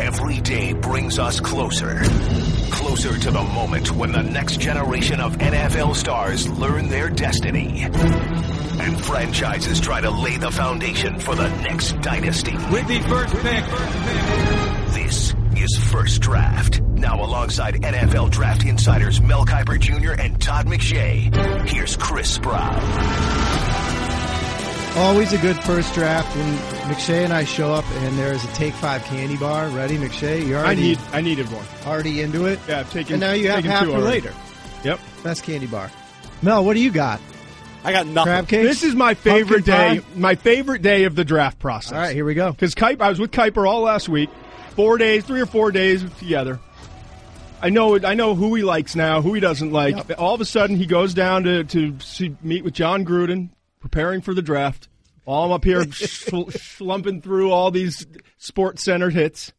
Every day brings us closer. Closer to the moment when the next generation of NFL stars learn their destiny. And franchises try to lay the foundation for the next dynasty. With the first pick. This is First Draft. Now alongside NFL draft insiders Mel Kiper Jr. and Todd McShay. Here's Chris Brown. Always a good first draft when McShay and I show up and there's a Take Five candy bar ready. McShay, you already I need I needed one. already into it. Yeah, I've taken. and now you have half for already. later. Yep. Best candy bar. Mel, what do you got? I got nothing. Crab cakes. This is my favorite Pumpkin day. pie? My favorite day of the draft process. All right, here we go. Because Kiper, I was with Kiper all last week. Four days, three or four days together. I know. I know who he likes now, who he doesn't like. All of a sudden, he goes down to to see, meet with Jon Gruden, preparing for the draft. I'm up here schlumping through all these Sports Center hits,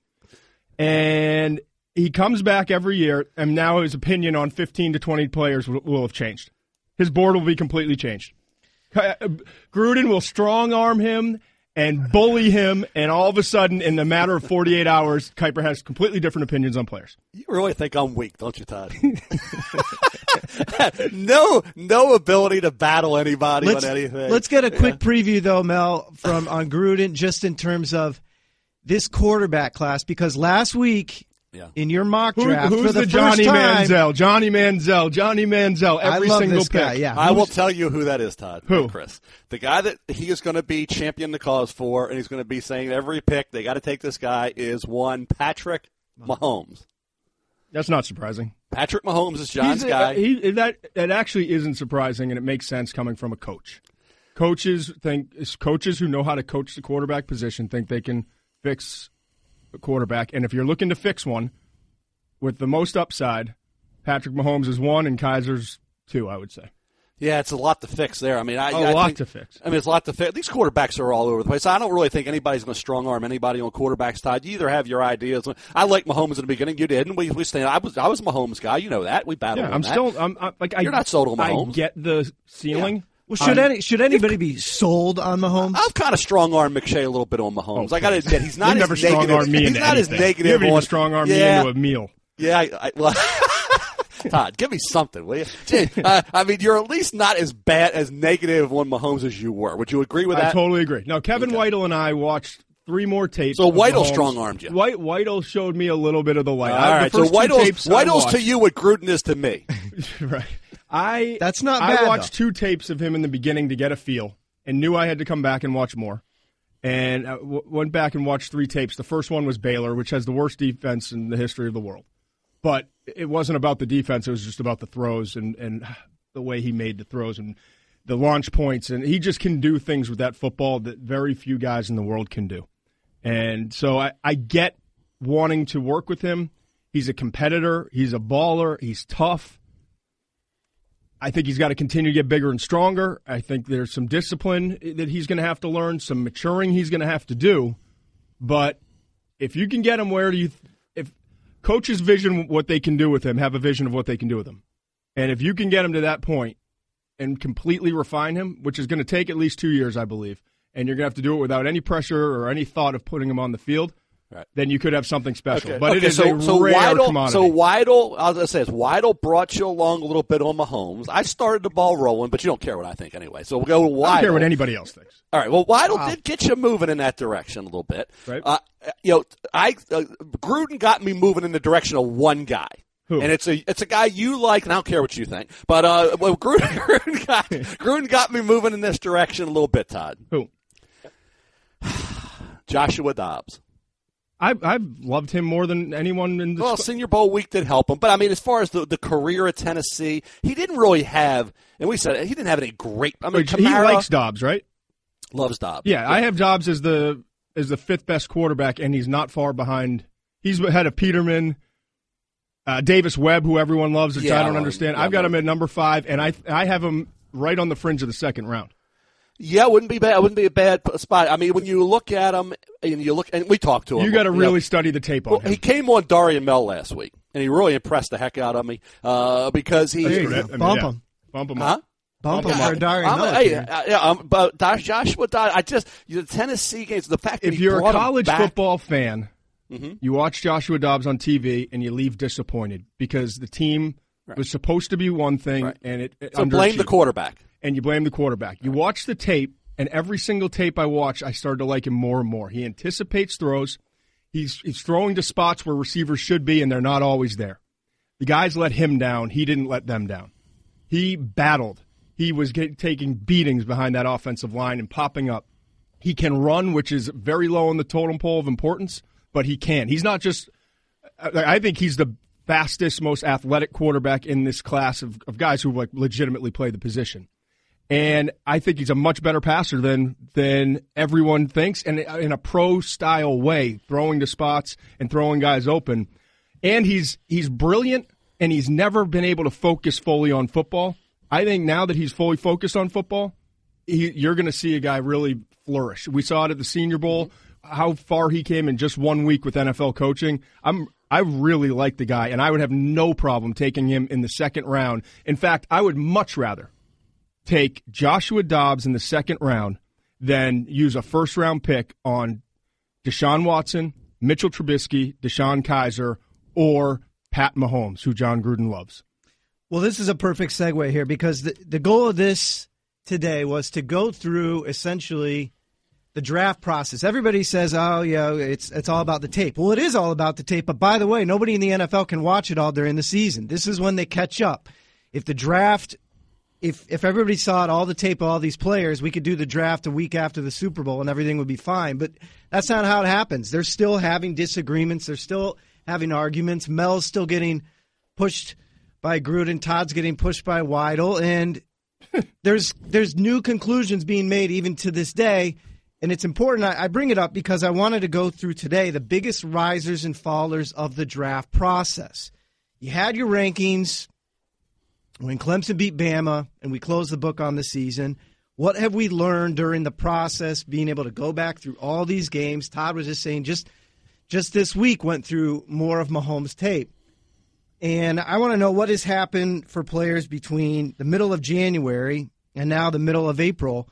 and he comes back every year, and now his opinion on 15 to 20 players will, will have changed. His board will be completely changed. Uh, Gruden will strong arm him and bully him, and all of a sudden, in the matter of 48 hours, Kiper has completely different opinions on players. You really think I'm weak, don't you, Todd? no, no ability to battle anybody Let's, on anything. let's get a quick preview though, Mel, from on Gruden, just in terms of this quarterback class, because last week Yeah. in your mock Who- draft who's for the, the, Johnny first time, Manziel? Johnny Manziel. Johnny Manziel. I Every love single this pick. guy. Yeah, I will tell you who that is, Todd. Who? Chris. The guy that he is going to be champion the cause for, and he's going to be saying every pick they got to take this guy is one Patrick Mahomes. That's not surprising. Patrick Mahomes is Jon's He's- guy. He, that that actually isn't surprising, and it makes sense coming from a coach. Coaches think coaches who know how to coach the quarterback position think they can fix a quarterback, and if you're looking to fix one with the most upside, Patrick Mahomes is one, and Kizer's two. I would say yeah, it's a lot to fix there. I mean, I, a I lot think- to fix. I mean, it's a lot to fix. These quarterbacks are all over the place. I don't really think anybody's going to strong arm anybody on quarterbacks. Todd, you either have your ideas. I like Mahomes in the beginning. You did, and we we stand. I was I was Mahomes guy. You know that. We battled. Yeah, I'm that. still. I'm, I'm like You're not sold on Mahomes. I get the ceiling. Well, should I'm- any should anybody be sold on Mahomes? I've kind of strong arm McShay a little bit on Mahomes. Oh, I got to admit, he's not you as never negative. strong arm me he's into not as negative. You haven't on- strong arm yeah, me into a meal. Yeah, I, I, well, Todd, give me something, will you? Gee, uh, I mean, you're at least not as bad as negative on Mahomes as you were. Would you agree with I that? totally agree. Now, Kevin Okay. Whittle and I watched three more tapes. So of Whittle strong-armed you. White Whittle showed me a little bit of the light. All I- right, so first two Whitle's, tapes I to you what Gruden is to me. right. I That's not I bad, watched two tapes of him in the beginning to get a feel, and knew I had to come back and watch more. And I w- went back and watched three tapes. The first one was Baylor, which has the worst defense in the history of the world. But it wasn't about the defense; it was just about the throws and and the way he made the throws and the launch points. And he just can do things with that football that very few guys in the world can do. And so I, I get wanting to work with him. He's a competitor. He's a baller. He's tough. I think he's got to continue to get bigger and stronger. I think there's some discipline that he's going to have to learn, some maturing he's going to have to do. But if you can get him where do you, if coaches vision what they can do with him, have a vision of what they can do with him, and if you can get him to that point and completely refine him, which is going to take at least two years, I believe, and you're going to have to do it without any pressure or any thought of putting him on the field. Right. Then you could have something special, Okay. but it Okay, is so, a so rare Weidl, commodity. So Weidl, I was gonna say, Weidl brought you along a little bit on Mahomes. I started the ball rolling, but you don't care what I think anyway. So we'll go with Weidl. I don't care what anybody else thinks. All right. Well, Weidl did get you moving in that direction a little bit. Right. Uh, you know, I uh, Gruden got me moving in the direction of one guy. Who? And it's a it's a guy you like, and I don't care what you think. But uh, well, Gruden, Gruden got Gruden got me moving in this direction a little bit. Todd, Who? Joshua Dobbs. I've, I've loved him more than anyone in the. Well, Senior Bowl week did help him, but I mean, as far as the, the career at Tennessee, he didn't really have, and we said it, he didn't have any great. I mean, Wait, he likes Dobbs, right? loves Dobbs. Yeah, I have Dobbs as the as the fifth best quarterback, and he's not far behind. He's ahead of Peterman, uh, Davis Webb, who everyone loves, which Yeah, I don't understand. yeah, I've got him at number five, and I I have him right on the fringe of the second round. Yeah, it wouldn't be bad. It wouldn't be a bad spot. I mean, when you look at him and you look, and we talked to him. You got to know, really study the tape on Well, him. he came on Darian Mel last week, and he really impressed the heck out of me uh, because he. Hey, I mean, Bump yeah. him. Bump him Huh? up. Bump Bump him him for up. Darian I'm, Miller. hey, kid. uh, yeah, um, but Joshua Dobbs, I just the Tennessee games, the fact If he you're a college back- football fan, Mm-hmm. You watch Joshua Dobbs on TV and you leave disappointed because the team was supposed to be one thing Right. and it, it So blame the quarterback. And you blame the quarterback. You watch the tape, and every single tape I watch, I started to like him more and more. He anticipates throws. He's he's throwing to spots where receivers should be, and they're not always there. The guys let him down. He didn't let them down. He battled. He was get, taking beatings behind that offensive line and popping up. He can run, which is very low on the totem pole of importance, but he can. He's not just. I think he's the fastest, most athletic quarterback in this class of, of guys who like legitimately play the position and I think he's a much better passer than than everyone thinks, and uh, in a pro style way, throwing to spots and throwing guys open. And he's he's brilliant, and he's never been able to focus fully on football. I think now that he's fully focused on football, he, you're going to see a guy really flourish. We saw it at the Senior Bowl, how far he came in just one week with NFL coaching. I'm I really like the guy, and I would have no problem taking him in the second round. In fact, I would much rather take Joshua Dobbs in the second round than use a first round pick on Deshaun Watson, Mitchell Trubisky, DeShone Kizer, or Pat Mahomes, who Jon Gruden loves. Well, this is a perfect segue here because the, the goal of this today was to go through essentially the draft process. Everybody says, "Oh, yeah, it's it's all about the tape." Well, it is all about the tape, but by the way, nobody in the NFL can watch it all during the season. This is when they catch up. If the draft if if everybody saw it, all the tape of all these players, we could do the draft a week after the Super Bowl and everything would be fine. But that's not how it happens. They're still having disagreements. They're still having arguments. Mel's still getting pushed by Gruden. Todd's getting pushed by Weidl, and there's there's new conclusions being made even to this day. And it's important. I, I bring it up because I wanted to go through today the biggest risers and fallers of the draft process. You had your rankings when Clemson beat Bama and we closed the book on the season, what have we learned during the process, being able to go back through all these games? Todd was just saying, just just this week went through more of Mahomes' tape. And I want to know what has happened for players between the middle of January and now the middle of April.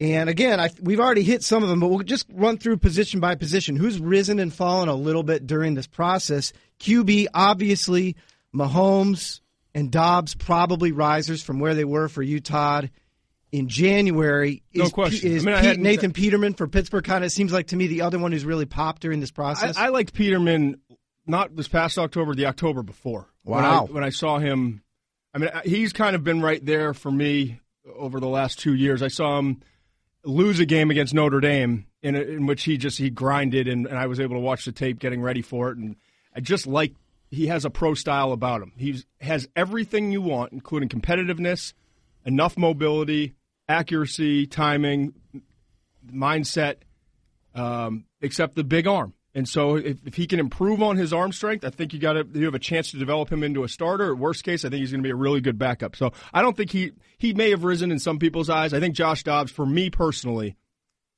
And again, I, we've already hit some of them, but we'll just run through position by position. Who's risen and fallen a little bit during this process? QB, obviously, Mahomes, and Dobbs probably risers from where they were for you, Todd. In January, No is, question. is I mean, I Pete- Nathan Peterman for Pittsburgh kind of seems like to me the other one who's really popped during this process. I, I liked Peterman not this past October, the October before. When Wow. I, when I saw him, I mean, he's kind of been right there for me over the last two years. I saw him lose a game against Notre Dame in, in which he just he grinded, and, and I was able to watch the tape getting ready for it, and I just like he has a pro style about him. He has everything you want, including competitiveness, enough mobility, accuracy, timing, mindset, um, except the big arm. And so, if, if he can improve on his arm strength, I think you got you have a chance to develop him into a starter. Worst case, I think he's going to be a really good backup. So, I don't think he he may have risen in some people's eyes. I think Josh Dobbs, for me personally,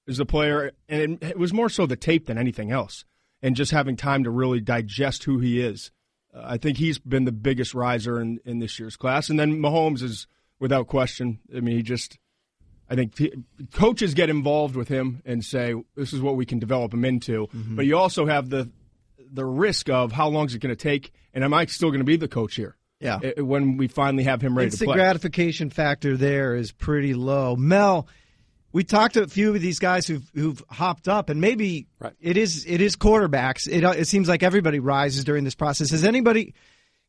is the player, and it, it was more so the tape than anything else, and just having time to really digest who he is. Uh, I think he's been the biggest riser in, in this year's class, and then Mahomes is without question. I mean, he just I think t- coaches get involved with him and say this is what we can develop him into. Mm-hmm. But you also have the the risk of how long is it going to take, and am I still going to be the coach here? Yeah. when we finally have him ready to Instant play. gratification factor there is pretty low. Mel, we talked to a few of these guys who've who've hopped up, and maybe Right. it is it is quarterbacks. It uh, it seems like everybody rises during this process. Has anybody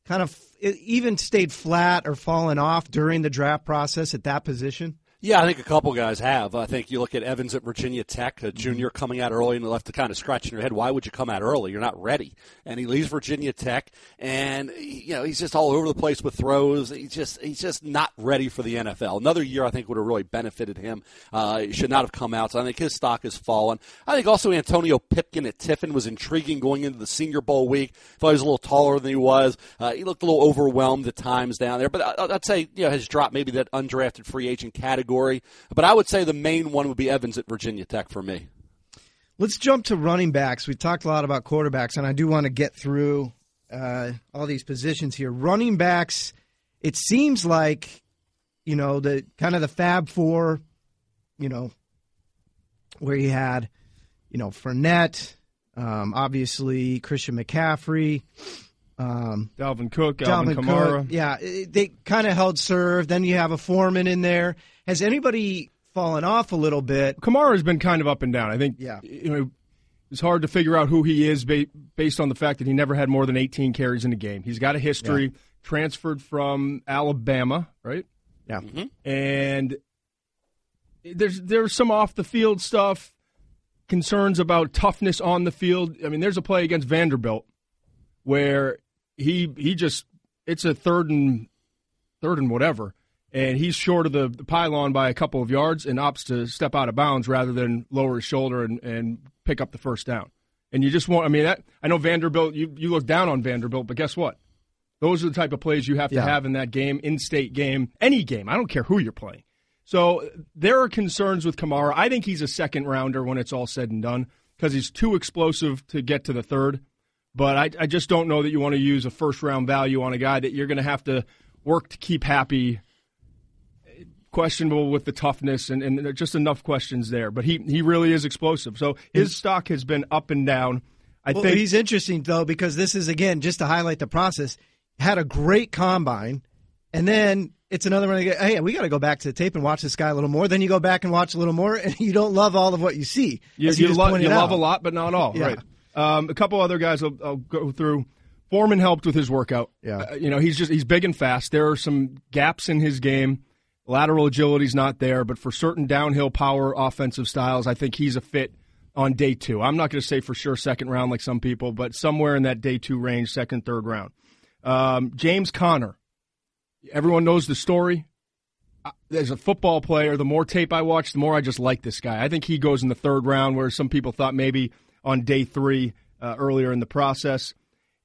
kind of even stayed flat or fallen off during the draft process at that position? Yeah, I think a couple guys have. I think you look at Evans at Virginia Tech, a junior coming out early and left to kind of scratching your head. Why would you come out early? You're not ready. And he leaves Virginia Tech, and you know he's just all over the place with throws. He's just he's just not ready for the NFL. Another year, I think, would have really benefited him. Uh, he should not have come out. So I think his stock has fallen. I think also Antonio Pipkin at Tiffin was intriguing going into the Senior Bowl week. Thought he was a little taller than he was. Uh, he looked a little overwhelmed at times down there. But I, I'd say you know has dropped maybe that undrafted free agent category. But I would say the main one would be Evans at Virginia Tech for me. Let's jump to running backs. We talked a lot about quarterbacks, and I do want to get through uh, all these positions here. Running backs, it seems like you know the kind of the Fab Four, you know, where you had you know Fournette, Um, obviously, Christian McCaffrey. Um, Dalvin Cook, Alvin Dalvin Kamara. Cook. Yeah, they kind of held serve. Then you have a Foreman in there. Has anybody fallen off a little bit? Kamara has been kind of up and down. I think Yeah. you know it's hard to figure out who he is ba- based on the fact that he never had more than 18 carries in a game. He's got a history, transferred from Alabama, right? Yeah. Mm-hmm. And there's there's some off the field stuff, concerns about toughness on the field. I mean, there's a play against Vanderbilt where he he just it's a third and third and whatever, and he's short of the, the pylon by a couple of yards and opts to step out of bounds rather than lower his shoulder and, and pick up the first down. And you just want I mean that I know Vanderbilt you, you look down on Vanderbilt, but guess what? Those are the type of plays you have to Yeah. have in that game, in state game, any game. I don't care who you're playing. So there are concerns with Kamara. I think he's a second rounder when it's all said and done because he's too explosive to get to the third. But I, I just don't know that you want to use a first round value on a guy that you're going to have to work to keep happy. Questionable with the toughness and, and just enough questions there. But he, he really is explosive. So his stock has been up and down. I Well, think he's interesting though because this is again just to highlight the process. Had a great combine, and then it's another one. Hey, we got to go back to the tape and watch this guy a little more. Then you go back and watch a little more, and you don't love all of what you see. You, as you, lo- you love a lot, but not all. Yeah. Right. Um, a couple other guys I'll, I'll go through. Foreman helped with his workout. Yeah. Uh, you know, he's just he's big and fast. There are some gaps in his game. Lateral agility's not there, but for certain downhill power offensive styles, I think he's a fit on day two. I'm not going to say for sure second round like some people, but somewhere in that day two range, second, third round. Um, James Conner. Everyone knows the story as a football player, the more tape I watch, the more I just like this guy. I think he goes in the third round, where some people thought maybe on day three uh, earlier in the process.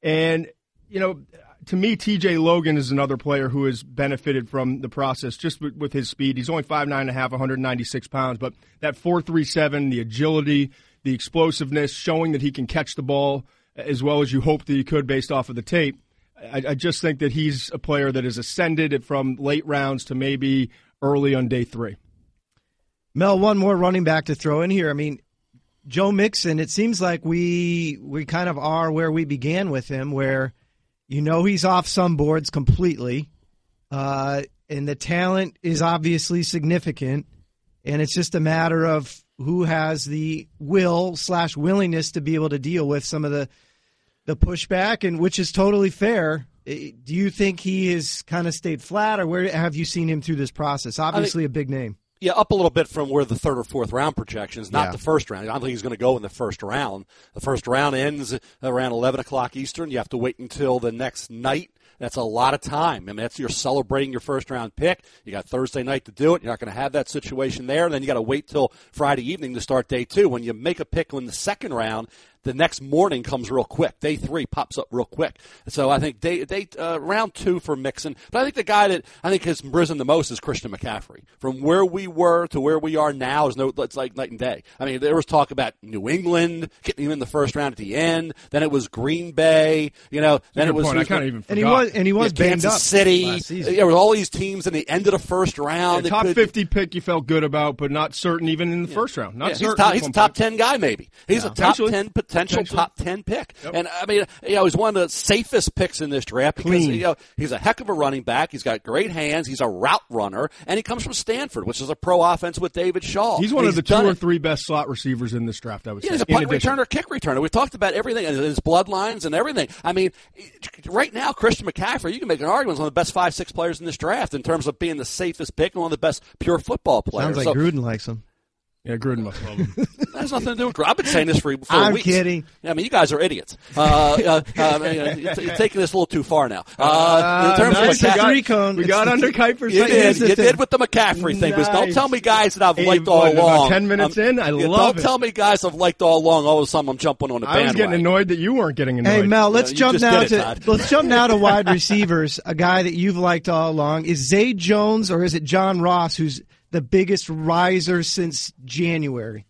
And, you know, to me, TJ Logan is another player who has benefited from the process just with, with his speed. He's only 5'9 and a half, 196 pounds, but that 4'3'7, the agility, the explosiveness, showing that he can catch the ball as well as you hoped that he could based off of the tape. I, I just think that he's a player that has ascended from late rounds to maybe early on day three. Mel, one more running back to throw in here. I mean, Joe Mixon. It seems like we we kind of are where we began with him, where you know he's off some boards completely, uh, and the talent is obviously significant, and it's just a matter of who has the will slash willingness to be able to deal with some of the the pushback, and which is totally fair. Do you think he has kind of stayed flat, or where have you seen him through this process? Obviously, a big name. Yeah, up a little bit from where the third or fourth round projections, not Yeah. the first round. I don't think he's going to go in the first round. The first round ends around 11 o'clock Eastern. You have to wait until the next night. That's a lot of time. I mean, that's you're celebrating your first round pick. You got Thursday night to do it. You're not going to have that situation there. Then you got to wait till Friday evening to start day two. When you make a pick in the second round, the next morning comes real quick. Day three pops up real quick. So I think day, day uh, round two for Mixon. But I think the guy that I think has risen the most is Christian McCaffrey. From where we were to where we are now is no. It's like night and day. I mean, there was talk about New England getting him in the first round at the end. Then it was Green Bay. You know. Then it was. point. I kind of even And he forgot. was and he was yeah, banged Kansas up City. last season. There were all these teams in the end of the first round. The top could- 50 pick you felt good about, but not certain even in the first round. Not yeah, he's, certain. top, he's a top point. ten guy, maybe. He's a top Potentially. ten potential Potentially. top ten pick, and I mean, you know, he's one of the safest picks in this draft because Clean. you know he's a heck of a running back. He's got great hands. He's a route runner, and he comes from Stanford, which is a pro offense with David Shaw. He's one of the two done or it. three best slot receivers in this draft, I would Yeah, say. he's a punt returner, kick returner. We've talked about everything, and his bloodlines and everything. I mean, right now, Christian McCaffrey, you can make an argument, is one of the best five, six players in this draft in terms of being the safest pick and one of the best pure football players. Sounds like So, Gruden likes him. Yeah, Gruden must love him. that has nothing to do with. Gruden. I've been saying this for, for I'm weeks. kidding. Yeah, I mean, you guys are idiots. Uh, uh, uh, I mean, you're, you're taking this a little too far now. Uh, in terms nice. of It's a McCaffrey, three cone. we got under Kiper's you did. You did with the McCaffrey thing. But don't tell me guys that I've Hey, liked what, all about along. 10 minutes I'm- in? I yeah, love Don't it. tell me guys I've liked all along. All of a sudden, I'm jumping on the I was getting bandwagon. annoyed that you weren't getting annoyed. Hey Mel, let's you jump now did it, to let's jump now to wide receivers. A guy that you've liked all along is Zay Jones, or is it John Ross, who's the biggest riser since January?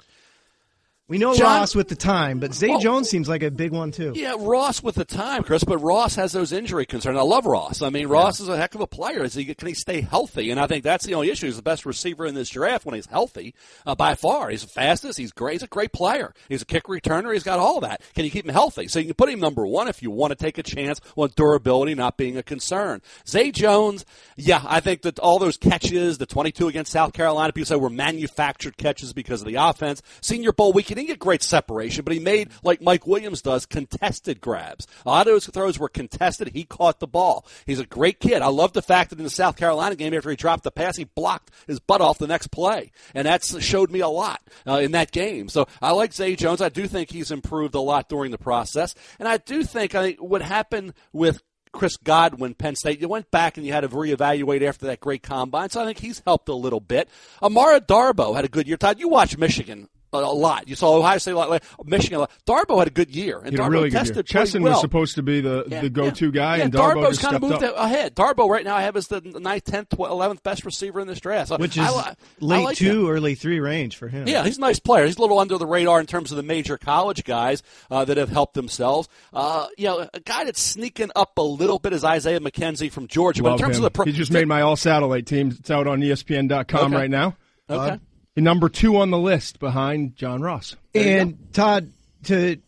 We know John- Ross with the time, but Zay Well- Jones seems like a big one too. Yeah, Ross with the time, Chris, but Ross has those injury concerns. I love Ross. I mean, Ross is a heck of a player. Is he, can he stay healthy? And I think that's the only issue. He's the best receiver in this draft when he's healthy, uh, by far. He's the fastest. He's great. He's a great player. He's a kick returner. He's got all that. Can you keep him healthy? So you can put him number one if you want to take a chance on durability not being a concern. Zay Jones, yeah, I think that all those catches, the 22 against South Carolina, people say were manufactured catches because of the offense. Senior Bowl week, he didn't get great separation, but he made, like Mike Williams does, contested grabs. A lot of those throws were contested. He caught the ball. He's a great kid. I love the fact that in the South Carolina game, after he dropped the pass, he blocked his butt off the next play. And that showed me a lot uh, in that game. So I like Zay Jones. I do think he's improved a lot during the process. And I do think I, what happened with Chris Godwin, Penn State. You went back and you had to reevaluate after that great combine, so I think he's helped a little bit. Amara Darboh had a good year. Todd, you watched Michigan a a lot. You saw Ohio State a lot, like Michigan a lot. Darboh had a good year, and He had Darboh a really good year. tested pretty Chesson well. was supposed to be the, Yeah, the go-to yeah. guy, yeah, and Darboh Darboh's kind of moved up. ahead. Darboh right now I have as the ninth, tenth, eleventh best receiver in this draft, so Which is I, li- I late like two, him. early three range for him. Yeah, he's a nice player. He's a little under the radar in terms of the major college guys uh, that have helped themselves. Uh, you know, a guy that's sneaking up a little bit is Isaiah McKenzie from Georgia. Love but in terms him. of the pro- he just made my all-satellite team. It's out on ESPN.com Okay. right now. okay. He's number two on the list behind John Ross. And Todd, to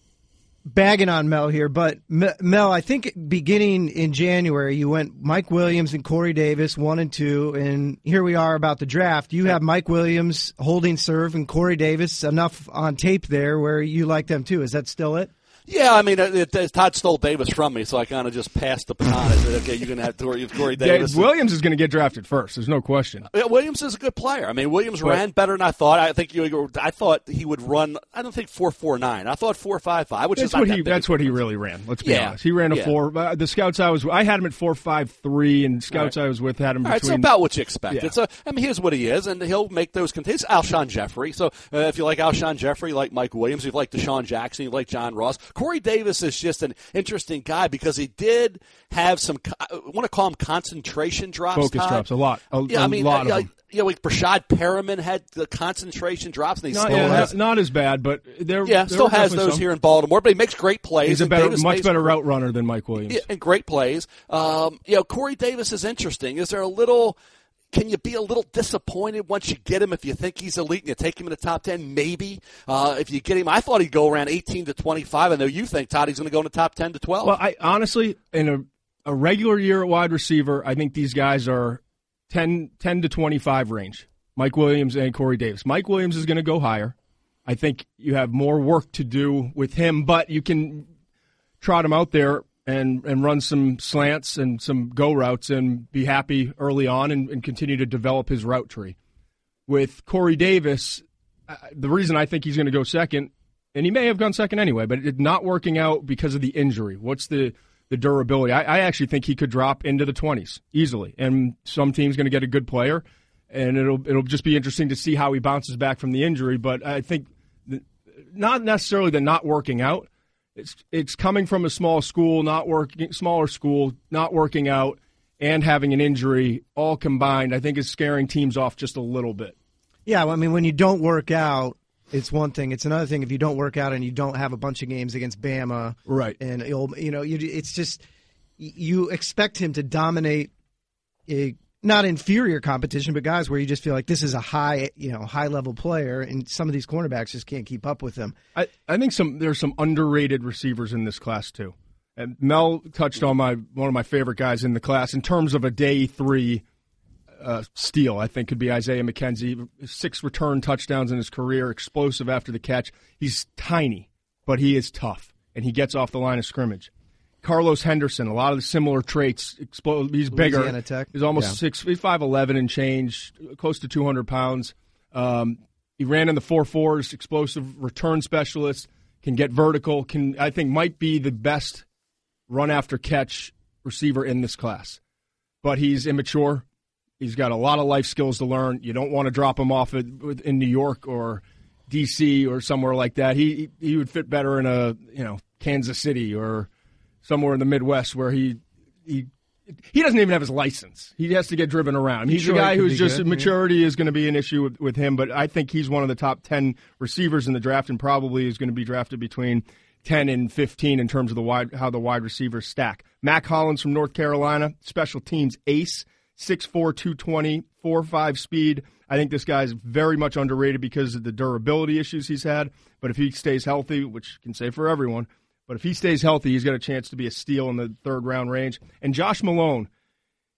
bagging on Mel here, but Mel, I think beginning in January, you went Mike Williams and Corey Davis one and two, and here we are about the draft. You have Mike Williams holding serve and Corey Davis enough on tape there where you like them too. Is that still it? Yeah, I mean, it, it, Todd stole Davis from me, so I kind of just passed the baton. I said, okay, you're going to have Corey, Corey Yeah, Davis. Williams is going to get drafted first. There's no question. Yeah, Williams is a good player. I mean, Williams But- ran better than I thought. I think you. I thought he would run. I don't think four four nine. I thought four five five, which That's is what that he. That's what he really ran. Let's be Yeah. honest. He ran a Yeah. four. Uh, the scouts I was, I had him at four five three, and scouts I was with had him All right, so between. about what you expected. Yeah. So, I mean, here's what he is, and he'll make those contains. Alshon Jeffery. So, uh, if you like Alshon Jeffery, you like Mike Williams, you like DeSean Jackson, you like John Ross. Corey Davis is just an interesting guy because he did have some. I want to call them concentration drops. Focus Todd. drops, a lot. A- yeah, I mean, lot of them. You know, like Breshad Perriman had the concentration drops, and he not, still yeah, has. not, not as bad, but there. yeah, there still has those some. here in Baltimore, but he makes great plays. He's a better, Davis much better route runner than Mike Williams. yeah, and great plays. Um, you know, Corey Davis is interesting. Is there a little? Can you be a little disappointed once you get him if you think he's elite and you take him in the top ten? Maybe uh, if you get him, I thought he'd go around eighteen to twenty-five. I know you think Todd he's going to go in the top ten to twelve. Well, I honestly, in a, a regular year at wide receiver, I think these guys are 10, 10 to 25 range. Mike Williams and Corey Davis. Mike Williams is going to go higher. I think you have more work to do with him, but you can trot him out there and, and run some slants and some go routes and be happy early on and, and continue to develop his route tree. With Corey Davis, the reason I think he's going to go second, and he may have gone second anyway, but it not working out because of the injury. What's the the durability? I, I actually think he could drop into the twenties easily, and some team's going to get a good player, and it'll it'll just be interesting to see how he bounces back from the injury. But I think not necessarily the not working out. It's it's coming from a small school, not working smaller school, not working out, and having an injury all combined. I think is scaring teams off just a little bit. Yeah, well, I mean, when you don't work out, it's one thing. It's another thing if you don't work out and you don't have a bunch of games against Bama, Right. And you'll, you know, you, it's just you expect him to dominate a not inferior competition, but guys where you just feel like this is a high, you know, high level player, and some of these cornerbacks just can't keep up with them. I, I think some there's some underrated receivers in this class too. And Mel touched on my one of my favorite guys in the class in terms of a day three uh, steal. I think could be Isaiah McKenzie. Six return touchdowns in his career, explosive after the catch. He's tiny, but he is tough, and he gets off the line of scrimmage. Carlos Henderson, a lot of the similar traits. Explo- he's bigger. Tech. He's almost Yeah. six, he's five eleven and change, close to two hundred pounds. Um, he ran in the four fours, explosive return specialist, can get vertical. Can I think might be the best run after catch receiver in this class, but he's immature. He's got a lot of life skills to learn. You don't want to drop him off at, in New York or D.C. or somewhere like that. He he would fit better in a you know Kansas City or somewhere in the Midwest where he he he doesn't even have his license. He has to get driven around. He's Detroit a guy who's just good, maturity is going to be an issue with, with him. But I think he's one of the top ten receivers in the draft, and probably is going to be drafted between ten and fifteen in terms of the wide how the wide receivers stack. Mack Hollins from North Carolina, special teams ace, 6'4", 220, 4'5 speed. I think this guy's very much underrated because of the durability issues he's had. But if he stays healthy, which can say for everyone, but if he stays healthy, he's got a chance to be a steal in the third round range. And Josh Malone,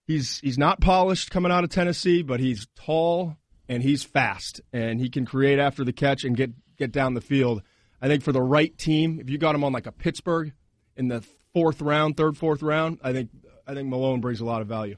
he's he's not polished coming out of Tennessee, but he's tall and he's fast and he can create after the catch and get get down the field. I think for the right team, if you got him on like a Pittsburgh in the fourth round, third, fourth round, I think I think Malone brings a lot of value.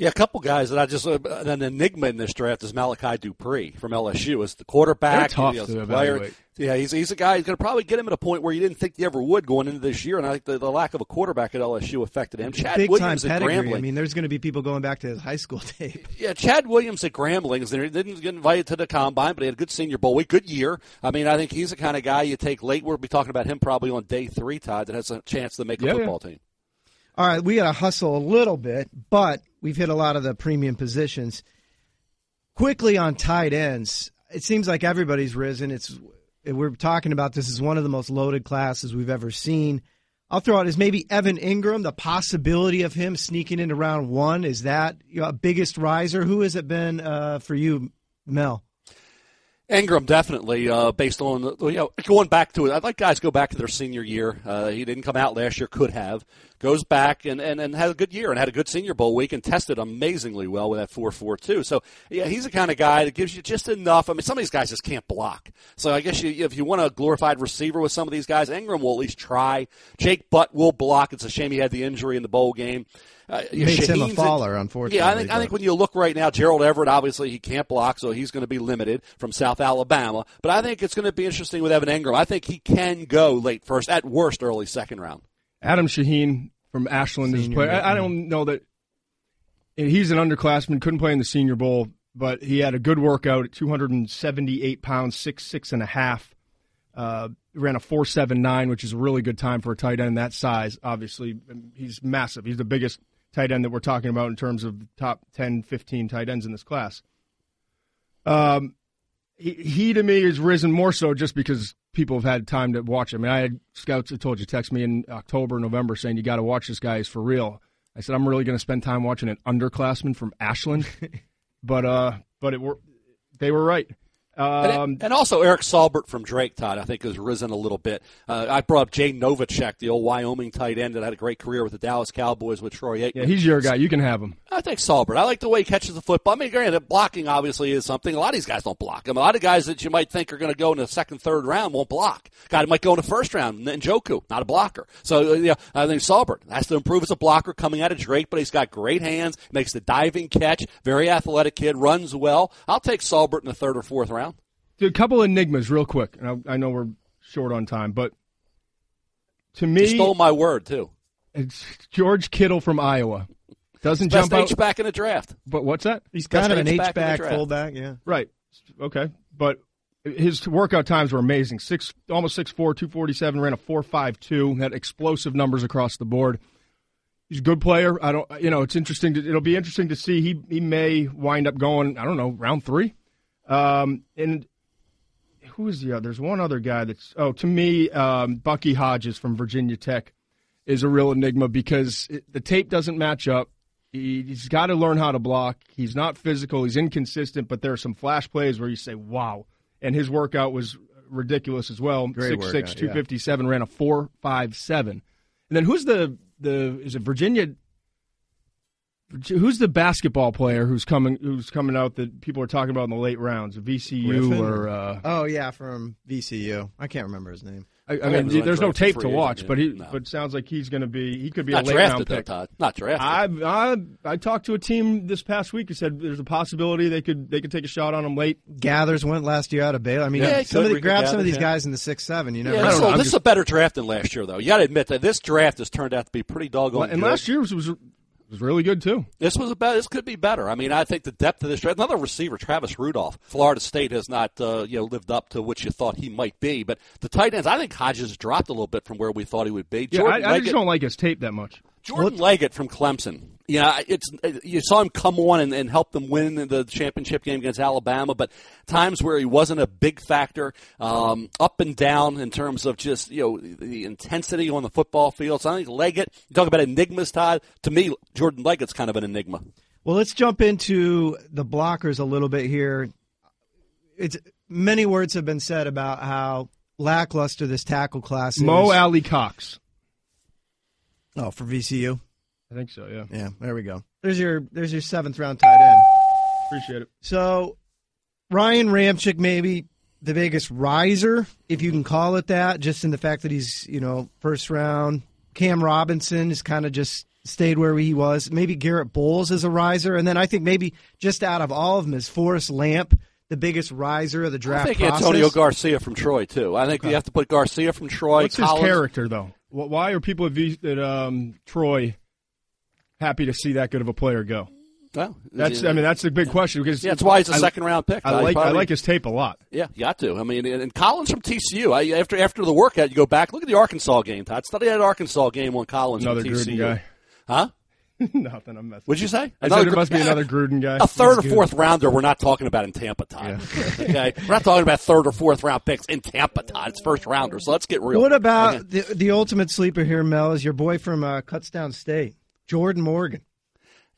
Yeah, a couple guys that I just uh, an enigma in this draft is Malachi Dupre from LSU as the quarterback. They're tough you know, to player. evaluate. Yeah, he's he's a guy who's going to probably get him at a point where you didn't think you ever would going into this year, and I think the, the lack of a quarterback at LSU affected him. Chad Big time Williams at. Grambling. I mean, there's going to be people going back to his high school tape. Yeah, Chad Williams at Grambling. He didn't get invited to the combine, but he had a good Senior Bowl week, good year. I mean, I think he's the kind of guy you take late. We'll be talking about him probably on day three, Todd, that has a chance to make a Yeah, football team. All right, we got to hustle a little bit, but we've hit a lot of the premium positions. Quickly on tight ends, it seems like everybody's risen. It's we're talking about this is one of the most loaded classes we've ever seen. I'll throw out is maybe Evan Engram. The possibility of him sneaking into round one is that you know, a biggest riser. Who has it been uh, for you, Mel? Engram definitely, uh, based on you know going back to it. I'd like guys to go back to their senior year. Uh, he didn't come out last year, could have. Goes back and, and, and had a good year and had a good Senior Bowl week and tested amazingly well with that four four two. So yeah, he's the kind of guy that gives you just enough. I mean, some of these guys just can't block. So I guess you, if you want a glorified receiver with some of these guys, Engram will at least try. Jake Butt will block. It's a shame he had the injury in the bowl game. Uh, Makes him a faller, unfortunately, Yeah, I think I think when you look right now, Gerald Everett obviously he can't block, so he's going to be limited from South Alabama. But I think it's going to be interesting with Evan Engram. I think he can go late first, at worst early second round. Adam Shaheen from Ashland is a player. I, I don't know that he's an underclassman. Couldn't play in the Senior Bowl, but he had a good workout at 278 pounds, six six and a half. Uh, ran a four seven nine, which is a really good time for a tight end that size. Obviously, he's massive. He's the biggest tight end that we're talking about in terms of top 10, 15 tight ends in this class. Um, he, he to me has risen more so just because people have had time to watch him. I mean, I had scouts that told you, text me in October, November, saying you got to watch this guy. He's for real. I said I'm really going to spend time watching an underclassman from Ashland, but uh, but it were they were right. And, Um, and also Eric Saubert from Drake, Todd, I think has risen a little bit. Uh, I brought up Jay Novacek, the old Wyoming tight end that had a great career with the Dallas Cowboys with Troy Aikman. yeah, he's your guy. You can have him. I think Saubert. I like the way he catches the football. I mean, granted, blocking obviously is something. A lot of these guys don't block. I mean, a lot of guys that you might think are going to go in the second, third round won't block. Guy might go in the first round. Njoku, not a blocker. So, uh, yeah, I think Saubert has to improve as a blocker coming out of Drake, but he's got great hands, makes the diving catch, very athletic kid, runs well. I'll take Saubert in the third or fourth round. Dude, a couple enigmas, real quick. And I, I know we're short on time, but to He me, stole my word, too. it's George Kittle from Iowa doesn't Best jump out. H back in the draft. But what's that? He's kind of an H-back h-back fullback. Yeah. Right. Okay. But his workout times were amazing. Six, almost six four, two forty seven. Ran a four five two. Had explosive numbers across the board. He's a good player. I don't. You know, it's interesting. To, it'll be interesting to see. He he may wind up going. I don't know, round three. Um, and who is the other? There's one other guy that's. Oh, to me, um, Bucky Hodges from Virginia Tech is a real enigma because it, the tape doesn't match up. He, he's got to learn how to block. He's not physical. He's inconsistent, but there are some flash plays where you say, "Wow!" And his workout was ridiculous as well. Great Six six workout, two fifty seven ran a four five seven. And then who's the the is it Virginia? Who's the basketball player who's coming who's coming out that people are talking about in the late rounds? VCU Griffin? or uh, Oh yeah, from VCU. I can't remember his name. I, I Yeah, mean, he was there's no tape to watch, yeah. but he No. but sounds like he's going to be he could be Not a late round drafted, though, pick. Todd. Not drafted. I, I I talked to a team this past week who said there's a possibility they could they could take a shot on him late. Gathers went last year out of Baylor. I mean, Yeah, he some of could. grab some of these yeah. guys in the six seven. You never. Yeah, know. So this just- is a better draft than last year, though. You got to admit that this draft has turned out to be pretty doggone and good. last year was was really good too. This was a be- this could be better. I mean, I think the depth of this draft. Another receiver, Travis Rudolph, Florida State has not uh, you know lived up to what you thought he might be. But the tight ends, I think Hodges dropped a little bit from where we thought he would be. Yeah, I, I just don't like his tape that much. Jordan Leggett from Clemson. Yeah, it's you saw him come on and, and help them win the championship game against Alabama, but times where he wasn't a big factor, um, up and down in terms of just you know the intensity on the football field. So I think Leggett. You talk about enigmas, Todd. To me, Jordan Leggett's kind of an enigma. Well, let's jump into the blockers a little bit here. It's many words have been said about how lackluster this tackle class is. Mo Alie-Cox. Oh, for VCU. I think so. Yeah. Yeah. There we go. There's your there's your seventh round tight end. Appreciate it. So Ryan Ramczyk maybe the biggest riser, if you can call it that, just in the fact that he's you know first round. Cam Robinson is kind of just stayed where he was. Maybe Garett Bolles is a riser, and then I think maybe just out of all of them is Forrest Lamp the biggest riser of the draft. I think process. Antonio Garcia from Troy too. I think okay. you have to put Garcia from Troy. What's Collins. his character though? Why are people at, um, Troy happy to see that good of a player go? Well, that's I mean that's a big question because yeah, that's why he's a second round pick. I like probably, I like his tape a lot. Yeah, you got to. I mean, and Collins from TCU. I, after after the workout, you go back look at the Arkansas game. Todd study that Arkansas game on Collins Another from TCU. guy. Huh? Nothing. I'm messing. What'd you say? I said there must be another Gruden guy. A third or fourth rounder. We're not talking about in Tampa time. Yeah. okay, we're not talking about third or fourth round picks in Tampa time. It's first rounder. So let's get real. What about the the ultimate sleeper here, Mel? Is your boy from uh, Kutztown State, Jordan Morgan?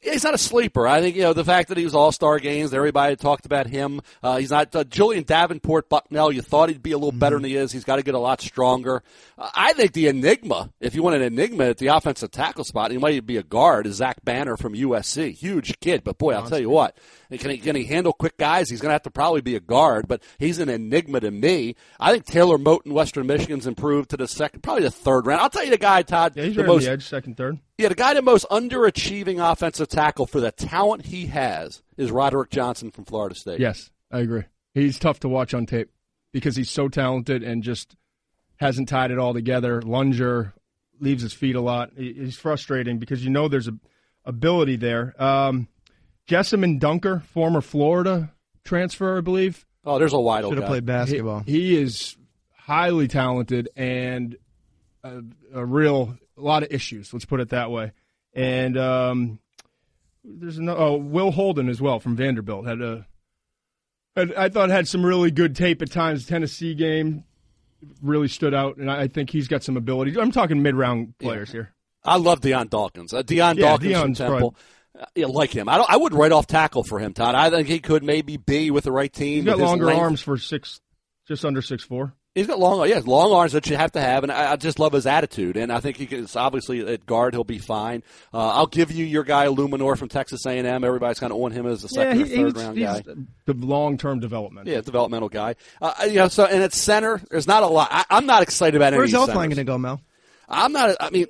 He's not a sleeper. I think you know the fact that he was All Star games. Everybody talked about him. Uh, he's not uh, Julian Davenport Bucknell. You thought he'd be a little better mm-hmm. than he is. He's got to get a lot stronger. Uh, I think the enigma, if you want an enigma at the offensive tackle spot, he might be a guard. Is Zach Banner from USC? Huge kid, but boy, I'll tell you what. Can he, can he handle quick guys? He's going to have to probably be a guard, but he's an enigma to me. I think Taylor Moton, Western Michigan's improved to the second, probably the third round. I'll tell you the guy, Todd. Yeah, he's the right most, the edge, second, third. Yeah, the guy the most underachieving offensive tackle for the talent he has is Roderick Johnson from Florida State. Yes, I agree. He's tough to watch on tape because he's so talented and just hasn't tied it all together. Lunger leaves his feet a lot. He's frustrating because you know there's a ability there. Um, Jessamen Dunker, former Florida transfer, I believe. Oh, there's a wide Should have played basketball. He, he, is highly talented and a, a, real a lot of issues. Let's put it that way. And um, there's no oh Will Holden as well from Vanderbilt had a had, I thought had some really good tape at times. Tennessee game really stood out, and I, I think he's got some ability. I'm talking mid round players yeah. here. I love Dion Dawkins. Uh, Dion yeah, Dawkins Dion's from Temple. Uh, yeah, like him. I don't. I would write off tackle for him, Todd. I think he could maybe be with the right team. He's got longer arms for six, just under six four. He's got long, yeah, long arms that you have to have, and I, I just love his attitude. And I think he can. Obviously, at guard, he'll be fine. Uh, I'll give you your guy Eluemunor from Texas A&M. Everybody's kind of on him as a second yeah, he, or third round guy. The long term development. Yeah, developmental guy. Uh, you know, so and at center, there's not a lot. I, am not excited about Where's any. Where's Elflein going to go, Mel? I'm not. I mean,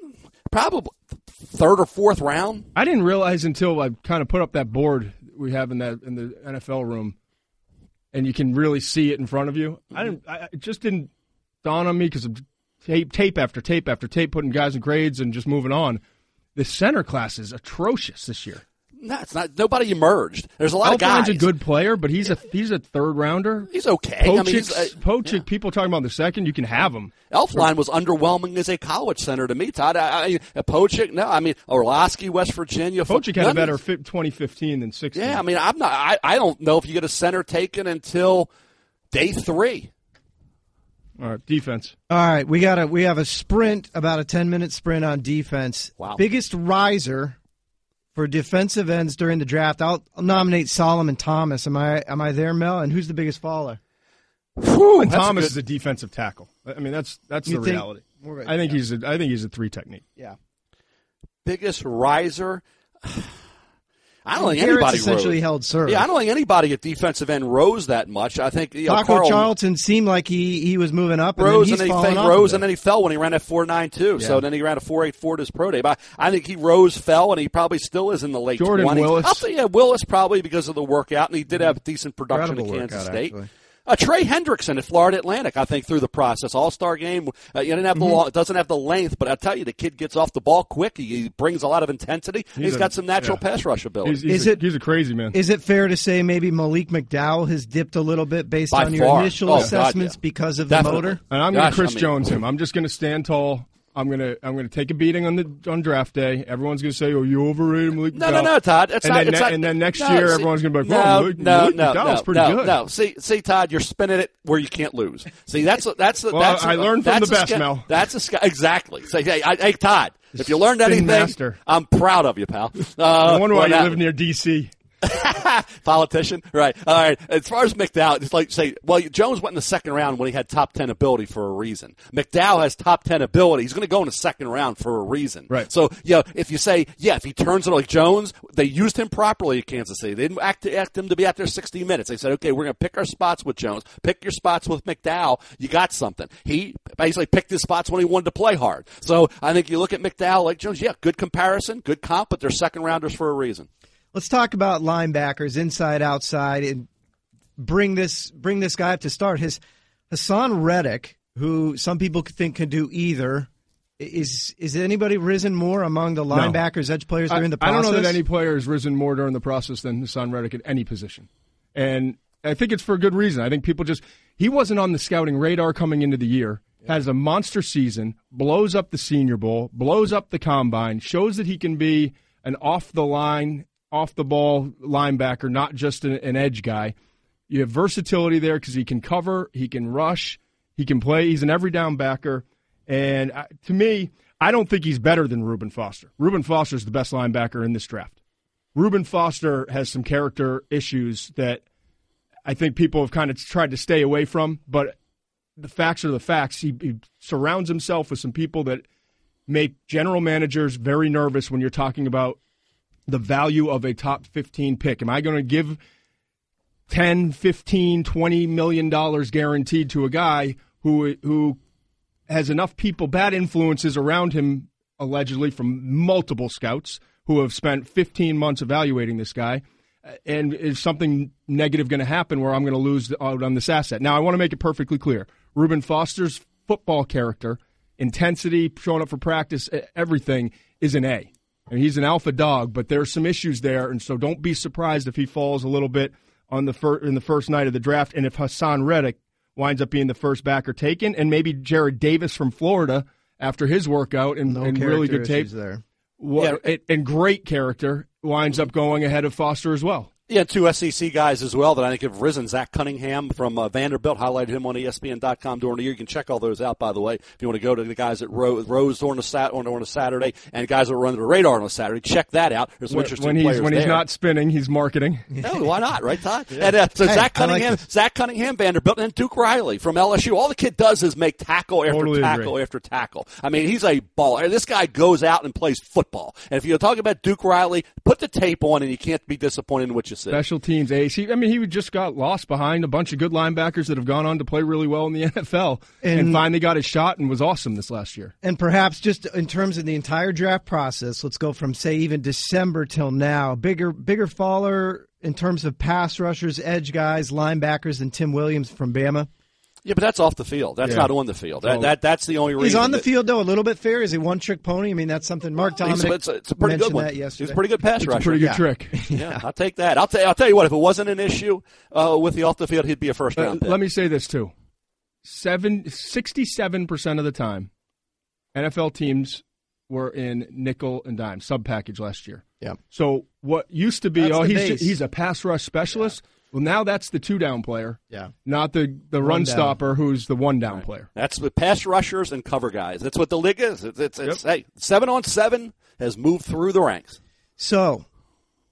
probably third or fourth round. I didn't realize until I kind of put up that board we have in that in the NFL room, and you can really see it in front of you. I didn't. I, it just didn't dawn on me because of tape, tape after tape after tape, putting guys in grades and just moving on. The center class is atrocious this year. No, it's not. Nobody emerged. There's a lot Elflein's of guys. a good player, but he's a he's a third rounder. He's okay. Pocic, I mean, he's, uh, Pocic, yeah. people talking about the second. You can have him. Elflein was underwhelming as a college center to me, Todd. I, I, Pocic, no, I mean Orlosky, West Virginia. Pocic had a better 2015 than 16. Yeah, I mean, I'm not. I, I don't know if you get a center taken until day three. All right, defense. All right, we got a we have a sprint, about a ten minute sprint on defense. Wow. Biggest riser for defensive ends during the draft. I'll, I'll nominate Solomon Thomas. Am I am I there, Mel? And who's the biggest faller? Whew, Thomas a good... is a defensive tackle. I mean, that's that's you the think, reality. I think yeah. he's a I think he's a three technique. Yeah. Biggest riser. I don't think anybody essentially rose. held serve. Yeah, I don't think anybody at defensive end rose that much. I think you know, Taco Carl, Charlton seemed like he, he was moving up, and rose then, and then he rose and then he fell when he ran at four nine two. Yeah. So then he ran a four eight four to his pro day. But I think he rose, fell, and he probably still is in the late Jordan 20s. Willis. I'll say, yeah, Willis probably because of the workout, and he did have decent production Incredible at Kansas workout, State. Actually. Uh, Trey Hendrickson at Florida Atlantic, I think, through the process. All star game. Uh, you didn't have the mm-hmm. long, doesn't have the length, but I tell you, the kid gets off the ball quick. He, he brings a lot of intensity. He's, he's a, got some natural yeah. pass rush ability. He's, he's is a, it, he's a crazy man. Is it fair to say maybe Malik McDowell has dipped a little bit based By on far. your initial oh, assessments God, yeah. because of Definitely. the motor? And I'm going to Chris I mean, Jones him. I'm just going to stand tall I'm gonna I'm gonna take a beating on the on draft day. Everyone's gonna say, "Oh, you overrated Malik No, no, no, Todd. It's and not, then, it's ne- not, and then next no, year, see- everyone's gonna be like, no, "Oh, Malik, no, Malik no, no, pretty no, good." no. See, see, Todd, you're spinning it where you can't lose. See, that's that's that's. Well, that's I learned from the best, sca- Mel. That's a sca- exactly. Say, hey, I, hey, Todd, if you learned Spin anything, master. I'm proud of you, pal. Uh, I wonder well, why you now- live near DC. politician, right? All right. As far as McDowell, it's like say, well, Jones went in the second round when he had top ten ability for a reason. McDowell has top ten ability. He's going to go in the second round for a reason. Right. So, yeah, if you say, yeah, if he turns it like Jones, they used him properly at Kansas City. They didn't act, act him to be out there 60 minutes. They said, okay, we're going to pick our spots with Jones. Pick your spots with McDowell. You got something. He basically picked his spots when he wanted to play hard. So I think you look at McDowell like Jones. Yeah, good comparison, good comp, but they're second rounders for a reason. Let's talk about linebackers, inside, outside, and bring this bring this guy up to start. His Haason Reddick, who some people think can do either. Is is anybody risen more among the linebackers, edge players I, during the I don't know that any player has risen more during the process than Haason Reddick at any position, and I think it's for a good reason. I think people just he wasn't on the scouting radar coming into the year. Has a monster season, blows up the Senior Bowl, blows up the combine, shows that he can be an off the line, off the ball linebacker, not just an, an edge guy. You have versatility there because he can cover, he can rush, he can play. He's an every down backer. And uh, to me, I don't think he's better than Reuben Foster. Reuben Foster is the best linebacker in this draft. Reuben Foster has some character issues that I think people have kind of tried to stay away from, but the facts are the facts. He, he surrounds himself with some people that make general managers very nervous when you're talking about the value of a top 15 pick. Am I going to give 10, 15, 20 million dollars guaranteed to a guy who who has enough people bad influences around him allegedly from multiple scouts who have spent 15 months evaluating this guy and is something negative going to happen where I'm going to lose out on this asset. Now I want to make it perfectly clear. Reuben Foster's football character, intensity, showing up for practice, everything is an A. And he's an alpha dog, but there's some issues there, and so don't be surprised if he falls a little bit on the fir- in the first night of the draft, and if Haason Reddick winds up being the first backer taken, and maybe Jarrad Davis from Florida after his workout and, No and really good tape there. wa- and- and great character winds up going ahead of Foster as well. Yeah, two SEC guys as well that I think have risen. Zach Cunningham from uh, Vanderbilt highlighted him on ESPN.com during the year. You can check all those out, by the way, if you want to go to the guys that rose, rose on a sat on, on a Saturday and guys that were under the radar on a Saturday. Check that out. There's some When, interesting when he's players when he's there. not spinning, he's marketing. No, why not, right, Todd? And uh, so Hey, Zach I like Cunningham. Zach Cunningham, Vanderbilt, and Duke Riley from LSU. All the kid does is make tackle after Totally tackle agree. after tackle. I mean, he's a baller. This guy goes out and plays football. And if you're talking about Duke Riley, put the tape on, and you can't be disappointed in what you see. Special teams eh? ace. He, I mean, he just got lost behind a bunch of good linebackers that have gone on to play really well in the NFL, and, And- finally got his shot and was awesome this last year. And perhaps just in terms of the entire draft process, let's go from say even December till now. Bigger bigger faller in terms of pass rushers, edge guys, linebackers than Tim Williams from Bama. Yeah, but that's off the field. That's Yeah. not on the field. That, Oh. that that's the only reason. He's on the that- field though a little bit fair. Is he one trick pony? I mean that's something Mark He's- Dominic it's, a, it's a pretty mentioned good one. that He's yesterday. a pretty good pass It's a rusher. pretty good Yeah. trick. Yeah, I'll take that. I'll tell. I'll tell you what. If it wasn't an issue uh, with the off the field, he'd be a first Uh, round pick. let me say this too: Seven, 67 percent of the time, NFL teams were in nickel and dime sub package last year. Yeah. So what used to be, That's oh, he's base. he's a pass rush specialist. Well, now that's the two down player, Yeah. not the the run down. stopper who's the one down player. That's the pass rushers and cover guys. That's what the league is. It's, it's, it's hey, seven on seven has moved through the ranks. So,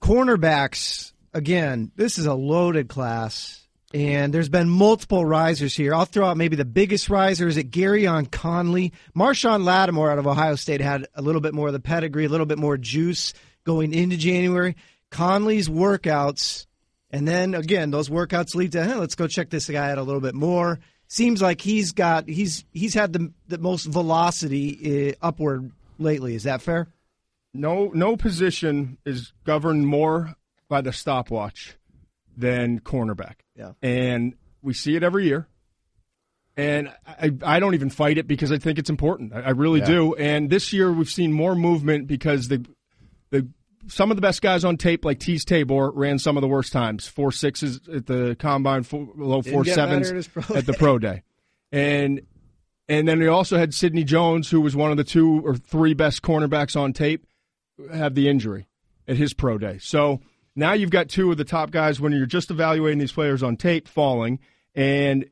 cornerbacks, again, this is a loaded class, and there's been multiple risers here. I'll throw out maybe the biggest riser is at Gareon Conley. Marshon Lattimore out of Ohio State had a little bit more of the pedigree, a little bit more juice going into January. Conley's workouts, and then again, those workouts lead to, hey, let's go check this guy out a little bit more. Seems like he's got he's he's had the the most velocity uh, upward lately. Is that fair? No, no position is governed more by the stopwatch than cornerback. Yeah. and we see it every year. And I, I don't even fight it because I think it's important. I, I really do. And this year we've seen more movement because the the some of the best guys on tape, like Teez Tabor, ran some of the worst times. Four sixes at the combine, four, low four get sevens at at the pro day, and And then we also had Sidney Jones, who was one of the two or three best cornerbacks on tape, have the injury at his pro day. So now you've got two of the top guys when you're just evaluating these players on tape falling. And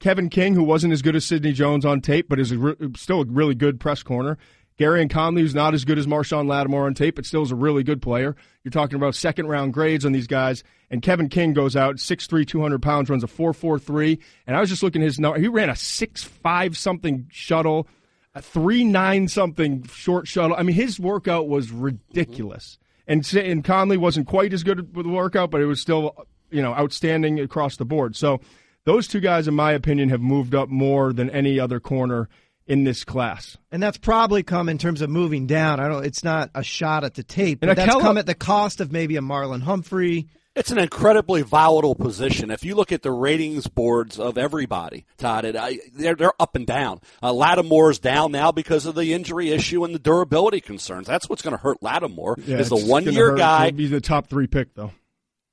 Kevin King, who wasn't as good as Sidney Jones on tape, but is a re- still a really good press corner. Gareon Conley, who's not as good as Marshon Lattimore on tape, but still is a really good player. You're talking about second round grades on these guys. And Kevin King goes out, 6'3", 200 pounds, runs a 4'4", And I was just looking at his number. He ran a 6'5", something shuttle, a 3'9", something short shuttle. I mean, his workout was ridiculous. Mm-hmm. And, and Conley wasn't quite as good with the workout, but it was still, you know, outstanding across the board. So those two guys, in my opinion, have moved up more than any other corner – in this class. And that's probably come in terms of moving down. I don't. It's not a shot at the tape, but And that's Akello- come at the cost of maybe a Marlon Humphrey. It's an incredibly volatile position. If you look at the ratings boards of everybody, Todd, it, I, they're they're up and down. Uh, Lattimore's down now because of the injury issue and the durability concerns. That's what's going to hurt Lattimore. Yeah, is the one year hurt. guy. He'll be the top three pick, though.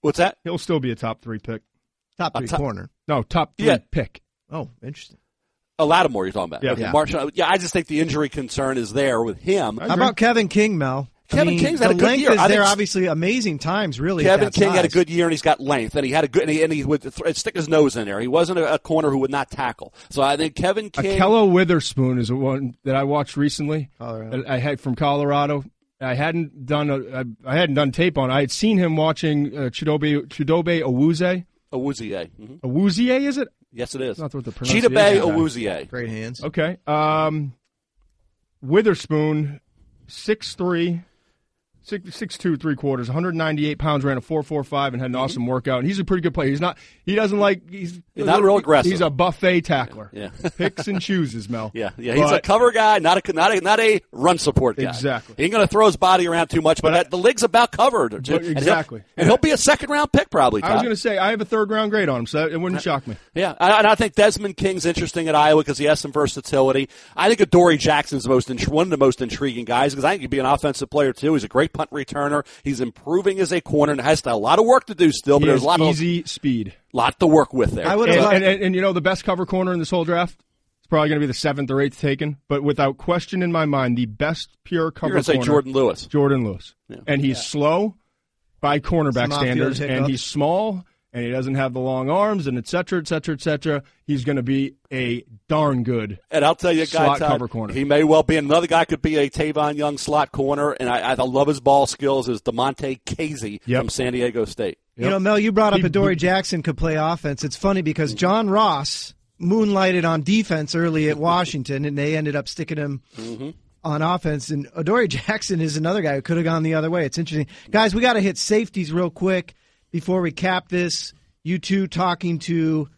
What's that? He'll still be a top three pick. Top three top- corner. No, top three Yeah. pick. Oh, interesting. A Lattimore you're talking about. Yeah. Okay, Yeah. Marshall- yeah, I just think the injury concern is there with him. How about Kevin King, Mel? I Kevin mean, King's the had a good length year. is I there. Obviously, amazing times. Really, Kevin that King had a good year and he's got length and he had a good and he, and he would th- stick his nose in there. He wasn't a, a corner who would not tackle. So I think Kevin King. Akello Witherspoon is one that I watched recently. Colorado. that I had from Colorado. I hadn't done a, I, I hadn't done tape on. I had seen him watching uh, Chidobe Chidobe Awuzie. Awuzie. hmm Awuzie, is it? Yes, it is. Not what the Cheetah Bay is. Awuzie. Great hands. Okay. Um, Witherspoon, six three, six six two three quarters, 198 pounds, ran a four four five, and had an awesome workout. And he's a pretty good player. He's not. He doesn't like. He's, Mm-hmm. He's not real aggressive. He's a buffet tackler. Yeah. Picks and chooses, Mel. Yeah, yeah, he's a cover guy, not a not a not a run support guy. Exactly. He ain't going to throw his body around too much, but, that, the league's about covered. And he'll- exactly. and he'll, be a second round pick probably. I was going to say I have a third round grade on him, so it wouldn't shock me. Yeah, and and I think Desmond King's interesting at Iowa because he has some versatility. I think Adoree Jackson's the most one of the most intriguing guys because I think he'd be an offensive player too. He's a great punt returner. He's improving as a corner and has a lot of work to do still, but He there's a lot of easy speed. lot to work with there. I would And, and, and, and you know the best cover corner in this whole draft. It's probably going to be the seventh or eighth taken, but without question in my mind, the best pure cover corner. You're going to say Jourdan Lewis. Jourdan Lewis, and he's slow by cornerback Some standards, and he's small, and he doesn't have the long arms, and et cetera, et cetera, et cetera. He's going to be a darn good. And I'll tell you, a guy, Slot Todd, cover corner. he may well be another guy. Could be a Tavon Young slot corner, and I, I love his ball skills. Is Damontae Kazee Yep. from San Diego State? You know, Mel, you brought up He- Adoree Jackson could play offense. It's funny because John Ross moonlighted on defense early at Washington, and they ended up sticking him mm-hmm. on offense. And Adoree Jackson is another guy who could have gone the other way. It's interesting. Guys, we got to hit safeties real quick before we cap this. You two talking to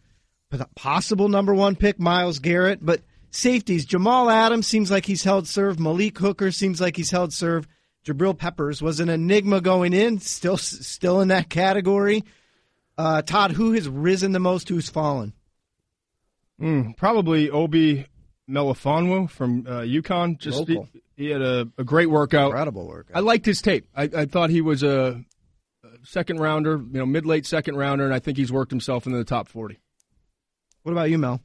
the possible number one pick, Myles Garrett, but safeties, Jamal Adams seems like he's held serve. Malik Hooker seems like he's held serve. Jabril Peppers was an enigma going in, still still in that category. Uh, Todd, who has risen the most? Who's fallen? Probably Obi Melifonwu from uh, UConn. Just he, he had a, a great workout. Incredible workout. I liked his tape. I, I thought he was a second rounder, you know, mid late second rounder, and I think he's worked himself into the top forty. What about you, Mel?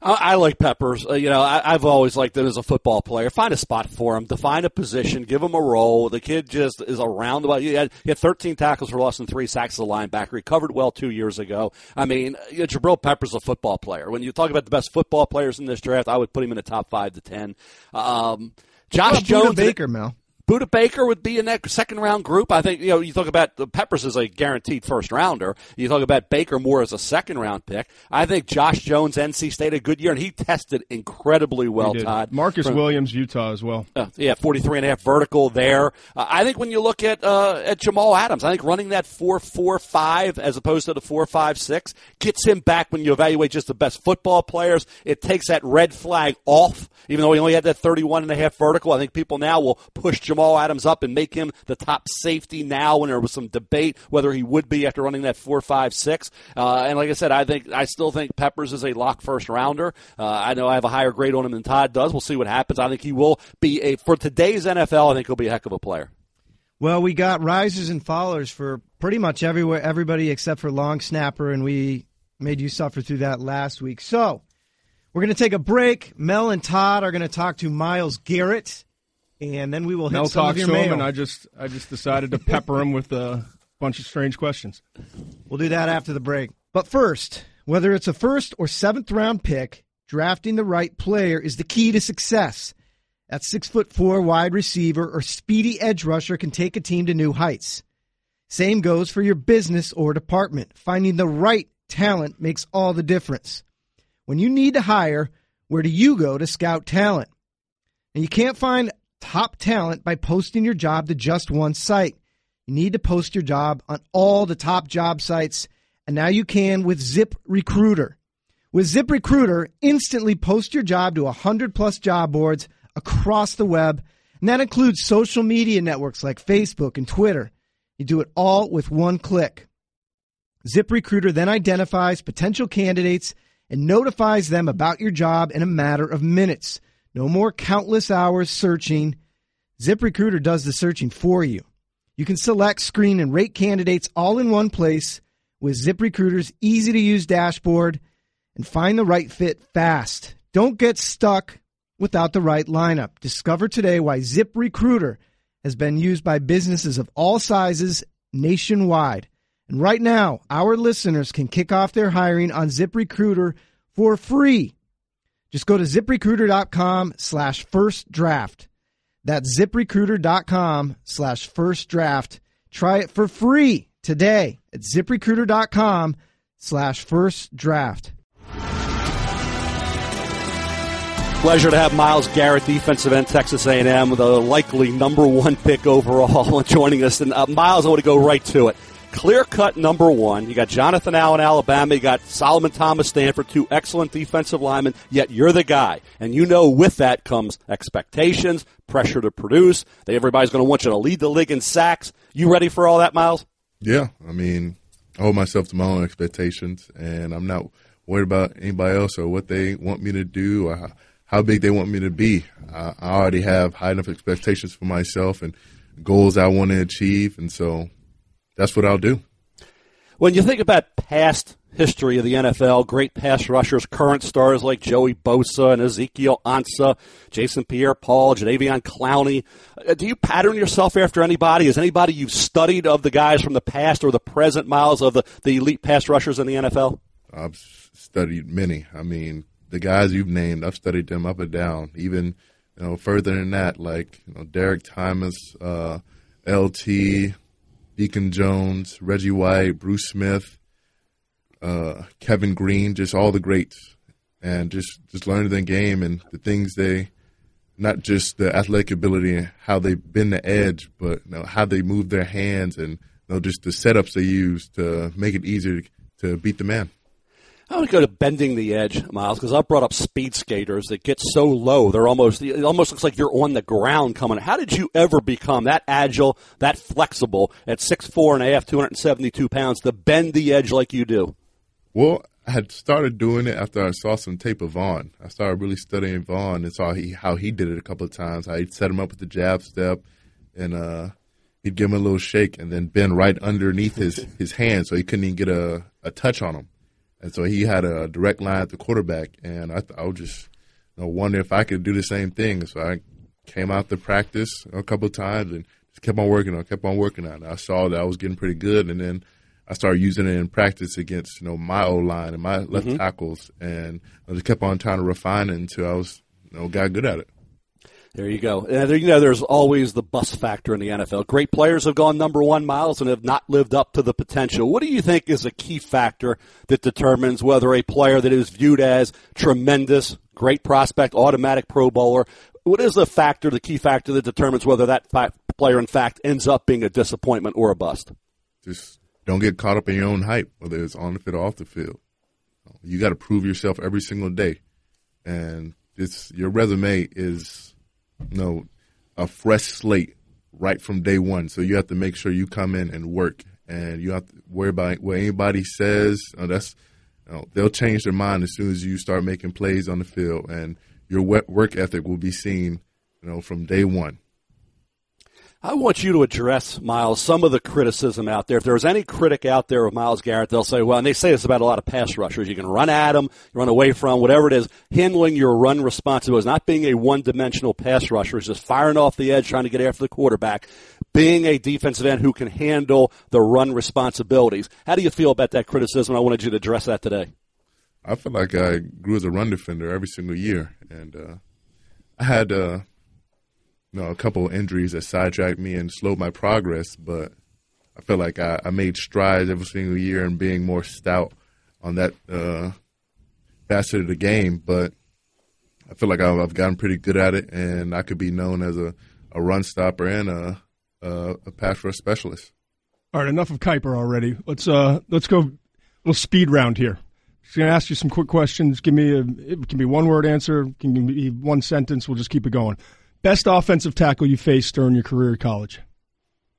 I, I like Peppers. Uh, you know, I, I've always liked him as a football player. Find a spot for him, define a position, give him a role. The kid just is around the ball. He had, he had 13 tackles for loss and three sacks as a linebacker. He covered well two years ago. I mean, you know, Jabril Peppers is a football player. When you talk about the best football players in this draft, I would put him in the top five to ten. Um, Josh What Budda Jones, Baker, Mel. Budda Baker would be in that second round group. I think, you know, you talk about the Peppers as a guaranteed first rounder. You talk about Baker more as a second round pick. I think Josh Jones, NC State, a good year, and he tested incredibly well. Todd. Marcus From- Williams, Utah as well. uh, yeah, 43 and a half vertical there. Uh, I think when you look at uh, at Jamal Adams, I think running that 4-4-5 as opposed to the 4-5-6 gets him back when you evaluate just the best football players. It takes that red flag off, even though he only had that 31 and a half vertical. I think people now will push Jamal Adams up and make him the top safety now when there was some debate whether he would be after running that 4-5-6. Uh, and like I said, I think I still think Peppers is a lock first rounder. Uh, I know I have a higher grade on him than Todd does. We'll see what happens. I think he will be a for today's NFL. I think he'll be a heck of a player. Well, we got risers and fallers for pretty much everywhere, everybody except for long snapper, and we made you suffer through that last week. So We're going to take a break. Mel and Todd are going to talk to Myles Garrett, and then we will hit Mel some of talks your to him, mail. and I just I just decided to pepper him with a bunch of strange questions. We'll do that after the break. But first, whether it's a first or seventh round pick, drafting the right player is the key to success. That six foot four wide receiver or speedy edge rusher can take a team to new heights. Same goes for your business or department. Finding the right talent makes all the difference. When you need to hire, where do you go to scout talent? And you can't find top talent by posting your job to just one site. You need to post your job on all the top job sites, and now you can with Zip Recruiter. With Zip Recruiter, instantly post your job to 100 plus job boards across the web, and that includes social media networks like Facebook and Twitter. You do it all with one click. ZipRecruiter then identifies potential candidates and notifies them about your job in a matter of minutes. No more countless hours searching. ZipRecruiter does the searching for you. You can select, screen, and rate candidates all in one place with ZipRecruiter's easy to use dashboard and find the right fit fast. Don't get stuck without the right lineup. Discover today why ZipRecruiter has been used by businesses of all sizes nationwide. And right now, our listeners can kick off their hiring on ZipRecruiter for free. Just go to ziprecruiter.com slash first draft. That's ziprecruiter.com slash first draft. Try it for free today at ziprecruiter.com slash first draft. Pleasure to have Myles Garrett, defensive end, Texas A&M, the likely number one pick overall, joining us. And uh, Myles, I want to go right to it. Clear cut number one. You got Jonathan Allen, Alabama. You got Solomon Thomas, Stanford. Two excellent defensive linemen. Yet you're the guy, and you know with that comes expectations, pressure to produce. That everybody's going to want you to lead the league in sacks. You ready for all that, Myles? Yeah, I mean, I hold myself to my own expectations, and I'm not worried about anybody else or what they want me to do or how, big they want me to be. I already have high enough expectations for myself and goals I want to achieve, and so that's what I'll do. When you think about past history of the NFL, great pass rushers, current stars like Joey Bosa and Ezekiel Ansah, Jason Pierre-Paul, Jadeveon Clowney, uh, do you pattern yourself after anybody? Is anybody you've studied of the guys from the past or the present, Myles of the, the elite pass rushers in the NFL? I've studied many. I mean, the guys you've named, I've studied them up and down. Even you know further than that, like you know Derrick Thomas, uh, LT, Deacon Jones, Reggie White, Bruce Smith, uh, Kevin Greene, just all the greats, and just just learning the game and the things they, not just the athletic ability and how they bend the edge, but you know, how they move their hands and you know, just the setups they use to make it easier to, to beat the man. I want to go to bending the edge, Myles, because I brought up speed skaters that get so low they're almost it almost looks like you're on the ground coming. How did you ever become that agile, that flexible at six four and a half, two hundred and seventy two pounds to bend the edge like you do? Well, I had started doing it after I saw some tape of Von. I started really studying Von and saw he, how he did it a couple of times. He'd set him up with the jab step, and uh, he'd give him a little shake, and then bend right underneath his his hand, so he couldn't even get a, a touch on him. And so he had a direct line at the quarterback, and I, th- I was just you know, wondering if I could do the same thing. So I came out to practice a couple of times and just kept on working on, it, kept on working on. I saw that I was getting pretty good, and then I started using it in practice against you know my O line and my left mm-hmm. tackles, and I just kept on trying to refine it until I was you know got good at it. There you go. And you know, there's always the bust factor in the NFL. Great players have gone number one Myles and have not lived up to the potential. What do you think is a key factor that determines whether a player that is viewed as tremendous, great prospect, automatic Pro Bowler, what is the factor, the key factor that determines whether that player, in fact, ends up being a disappointment or a bust? Just don't get caught up in your own hype, whether it's on the field or off the field. You got to prove yourself every single day, and it's your resume is you know a fresh slate right from day one. So you have to make sure you come in and work, and you have to worry about what anybody says. Uh, that's you know, they'll change their mind as soon as you start making plays on the field, and your work ethic will be seen, you know, from day one. I want you to address, Myles, some of the criticism out there. If there was any critic out there of Myles Garrett, they'll say, well, and they say this about a lot of pass rushers. You can run at them, run away from, whatever it is. Handling your run responsibilities, not being a one-dimensional pass rusher, is just firing off the edge, trying to get after the quarterback. Being a defensive end who can handle the run responsibilities. How do you feel about that criticism? I wanted you to address that today. I feel like I grew as a run defender every single year, and uh, I had uh, know a couple injuries that sidetracked me and slowed my progress. But I feel like I, I made strides every single year in being more stout on that uh, facet of the game. But I feel like I've, I've gotten pretty good at it, and I could be known as a, a run stopper and a, a, a pass rush specialist. All right, enough of Kiper already. Let's uh let's go a little speed round here. Just gonna ask you some quick questions. Give me a it can be one word answer, can be one sentence. We'll just keep it going. Best offensive tackle you faced during your career at college?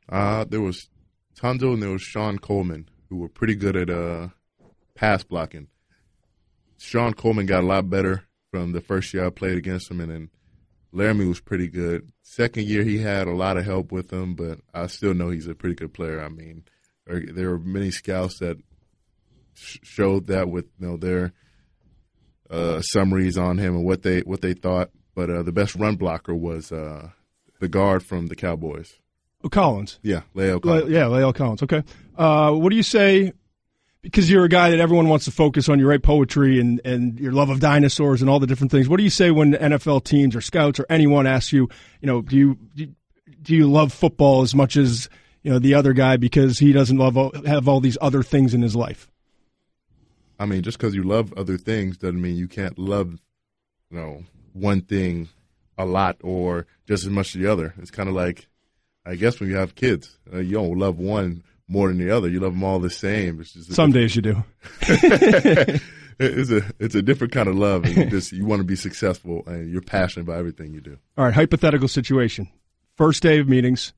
Uh, there was Tunsil and there was Shon Coleman who were pretty good at uh, pass blocking. Shon Coleman got a lot better from the first year I played against him, and then Laremy was pretty good. Second year he had a lot of help with him, but I still know he's a pretty good player. I mean, there, there were many scouts that sh- showed that with you know their uh, summaries on him and what they what they thought. But uh, the best run blocker was uh, the guard from the Cowboys. Oh, Collins. Yeah, Leo Le- Collins. yeah, La'el Collins. Okay. Uh, what do you say? Because you're a guy that everyone wants to focus on. You write poetry and, and your love of dinosaurs and all the different things. What do you say when NFL teams or scouts or anyone asks you, you know, do you do- do you love football as much as you know the other guy because he doesn't love all, have all these other things in his life? I mean, just because you love other things doesn't mean you can't love, you know, one thing a lot or just as much as the other. It's kind of like, I guess when you have kids, uh, you don't love one more than the other. You love them all the same. It's just Some days you do. it's a it's a different kind of love, and you just you want to be successful, and you're passionate about everything you do. All right, hypothetical situation. First day of meetings,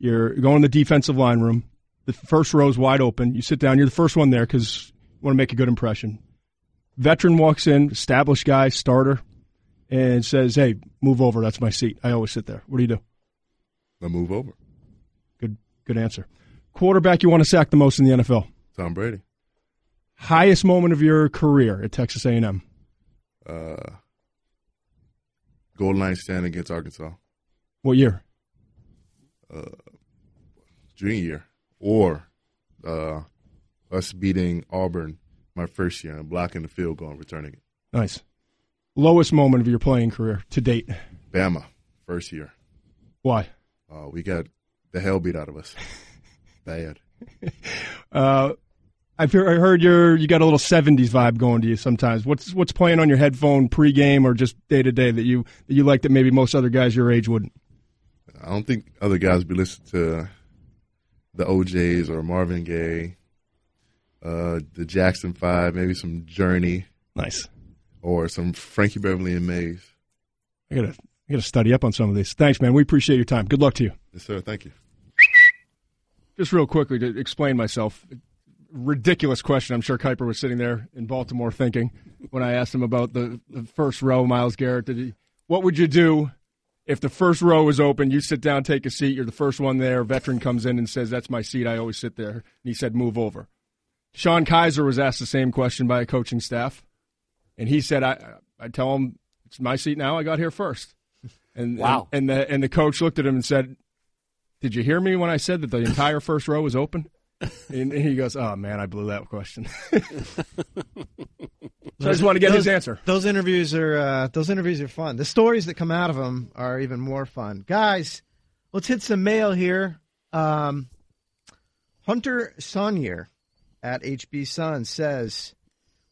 you're going in the defensive line room. The first row is wide open. You sit down. You're the first one there because you want to make a good impression. Veteran walks in, established guy, starter, and says, "Hey, move over. That's my seat. I always sit there." What do you do? I move over. Good, good answer. Quarterback you want to sack the most in the NFL. Tom Brady, Highest moment of your career at Texas A&M. uh, goal line stand against Arkansas, What year? Uh, junior year, or uh, us beating Auburn my first year and blocking the field goal and returning it. Nice. Lowest moment of your playing career to date. Bama, first year. Why? Uh, we got the hell beat out of us. Bad. Uh, I've heard, I heard you're you got a little '70s vibe going to you sometimes. What's what's playing on your headphone pregame or just day to day that you that you like that maybe most other guys your age wouldn't? I don't think other guys be listening to the O'Jays or Marvin Gaye, uh, the Jackson Five, maybe some Journey Nice. Or some Frankie Beverly and Maze. I gotta I gotta study up on some of these. Thanks, man. We appreciate your time. Good luck to you. Yes, sir. Thank you. Just real quickly to explain myself. Ridiculous question. I'm sure Kiper was sitting there in Baltimore thinking when I asked him about the, the first row, Myles Garrett. Did he, what would you do if the first row is open? You sit down, take a seat. You're the first one there. A veteran comes in and says, "That's my seat. I always sit there." And he said, "Move over." Sean Kizer was asked the same question by a coaching staff, and he said, "I I tell him it's my seat now. I got here first. And Wow. and, and the and the coach looked at him and said, did you hear me when I said that the entire first row was open? And he goes, "Oh man, I blew that question." so I just want to get his answer. Those interviews are uh, those interviews are fun. The stories that come out of them are even more fun. Guys, let's hit some mail here. Um, Hunter Sonier at HB Sun says,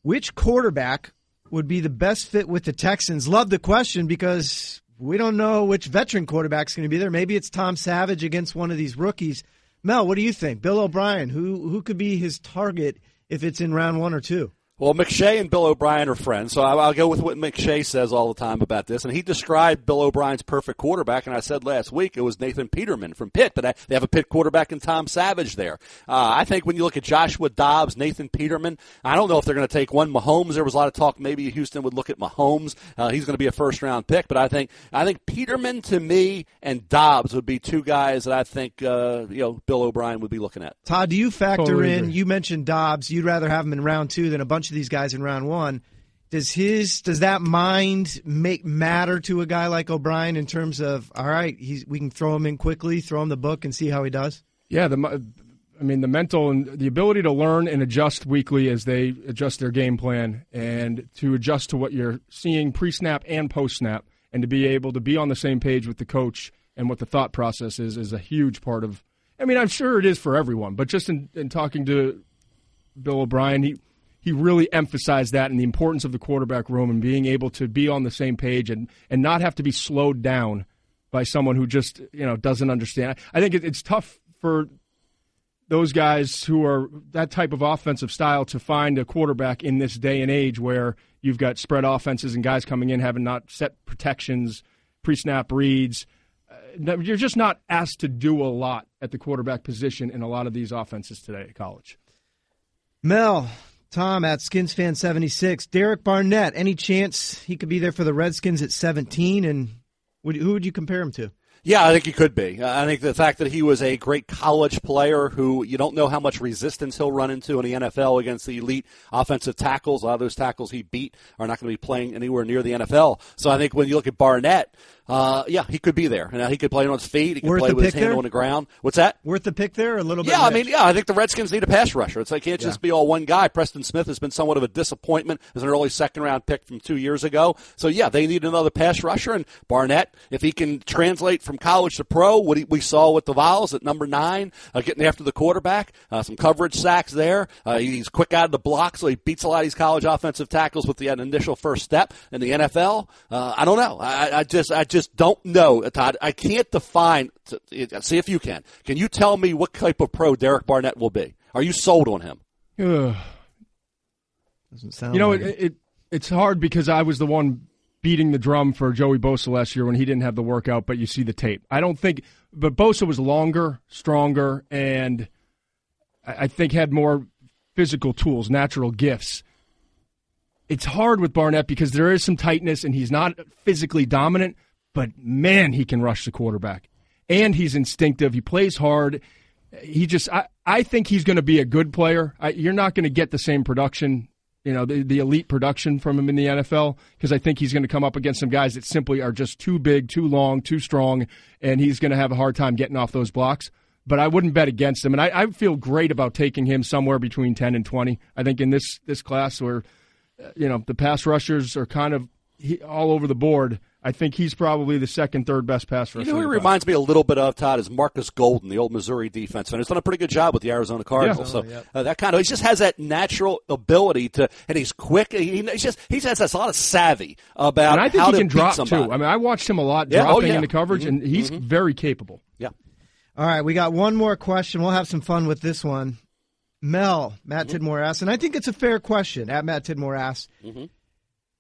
"Which quarterback would be the best fit with the Texans?" Love the question because we don't know which veteran quarterback's going to be there. Maybe it's Tom Savage against one of these rookies. Mel, what do you think? Bill O'Brien, who who could be his target if it's in round one or two? Well, McShay and Bill O'Brien are friends, so I'll, I'll go with what McShay says all the time about this. And he described Bill O'Brien's perfect quarterback, and I said last week it was Nathan Peterman from Pitt, but they have a Pitt quarterback in Tom Savage there. Uh, I think when you look at Joshua Dobbs, Nathan Peterman, I don't know if they're going to take one. Mahomes, there was a lot of talk maybe Houston would look at Mahomes. Uh, he's going to be a first round pick, but I think I think Peterman to me and Dobbs would be two guys that I think uh, you know Bill O'Brien would be looking at. Todd, do you factor Totally in? agree. You mentioned Dobbs. You'd rather have him in round two than a bunch of these guys in round one. Does his does that mind make matter to a guy like O'Brien in terms of all right, we can throw him in quickly, throw him the book, and see how he does? Yeah, the I mean the mental and the ability to learn and adjust weekly as they adjust their game plan and to adjust to what you're seeing pre-snap and post-snap and to be able to be on the same page with the coach and what the thought process is is a huge part of I mean, I'm sure it is for everyone, but just in, in talking to Bill O'Brien, he he really emphasized that and the importance of the quarterback room and being able to be on the same page and, and not have to be slowed down by someone who just you know doesn't understand. I think it, it's tough for those guys who are that type of offensive style to find a quarterback in this day and age where you've got spread offenses and guys coming in having not set protections, pre-snap reads. Uh, You're just not asked to do a lot at the quarterback position in a lot of these offenses today at college. Mel, Tom at Skins fan seventy six. Derek Barnett. Any chance he could be there for the Redskins at seventeen? And would, who would you compare him to? Yeah, I think he could be. I think the fact that he was a great college player who you don't know how much resistance he'll run into in the NFL against the elite offensive tackles. A lot of those tackles he beat are not going to be playing anywhere near the NFL. So I think when you look at Barnett, uh, yeah, he could be there. Now, he could play on his feet. He could Worth play with his hand there? on the ground. What's that? Worth the pick there, a little bit. Yeah, I mean, yeah, I think the Redskins need a pass rusher. It's like can't just be all one guy. Preston Smith has been somewhat of a disappointment as an early second round pick from two years ago. So yeah, they need another pass rusher. And Barnett, if he can translate from college to pro, what he, we saw with the Vols at number nine, uh, getting after the quarterback, uh, some coverage sacks there. Uh, he's quick out of the block, so he beats a lot of these college offensive tackles with the initial first step in the NFL. Uh, I don't know. I, I just, I just don't know, Todd. I can't define. See if you can. Can you tell me what type of pro Derek Barnett will be? Are you sold on him? Ugh. Doesn't sound You know, like it, it. it it's hard because I was the one beating the drum for Joey Bosa last year when he didn't have the workout, but you see the tape. I don't think, but Bosa was longer, stronger, and I I think had more physical tools, natural gifts. It's hard with Barnett because there is some tightness and he's not physically dominant, but man, he can rush the quarterback. And he's instinctive. He plays hard. He just, I, I think he's going to be a good player. I, you're not going to get the same production, you know, the, the elite production from him in the NFL because I think he's going to come up against some guys that simply are just too big, too long, too strong, and he's going to have a hard time getting off those blocks. But I wouldn't bet against him, and I, I feel great about taking him somewhere between ten and twenty. I think in this this class where uh, you know the pass rushers are kind of all over the board. I think he's probably the second, third best pass rusher. You know who he reminds me a little bit of, Todd, is Markus Golden, the old Missouri defense, and he's done a pretty good job with the Arizona Cardinals. Yeah. So uh, that kind of he just has that natural ability to, and he's quick. He, he's just he has a lot of savvy about and I think how he to can drop somebody. too. I mean, I watched him a lot Yeah, oh, dropping yeah. into coverage, Mhm, and he's very capable. yeah. All right, we got one more question. We'll have some fun with this one. Mel, Matt Mm-hmm. Tidmore asks, and I think it's a fair question. At Matt Tidmore asks, Mm-hmm.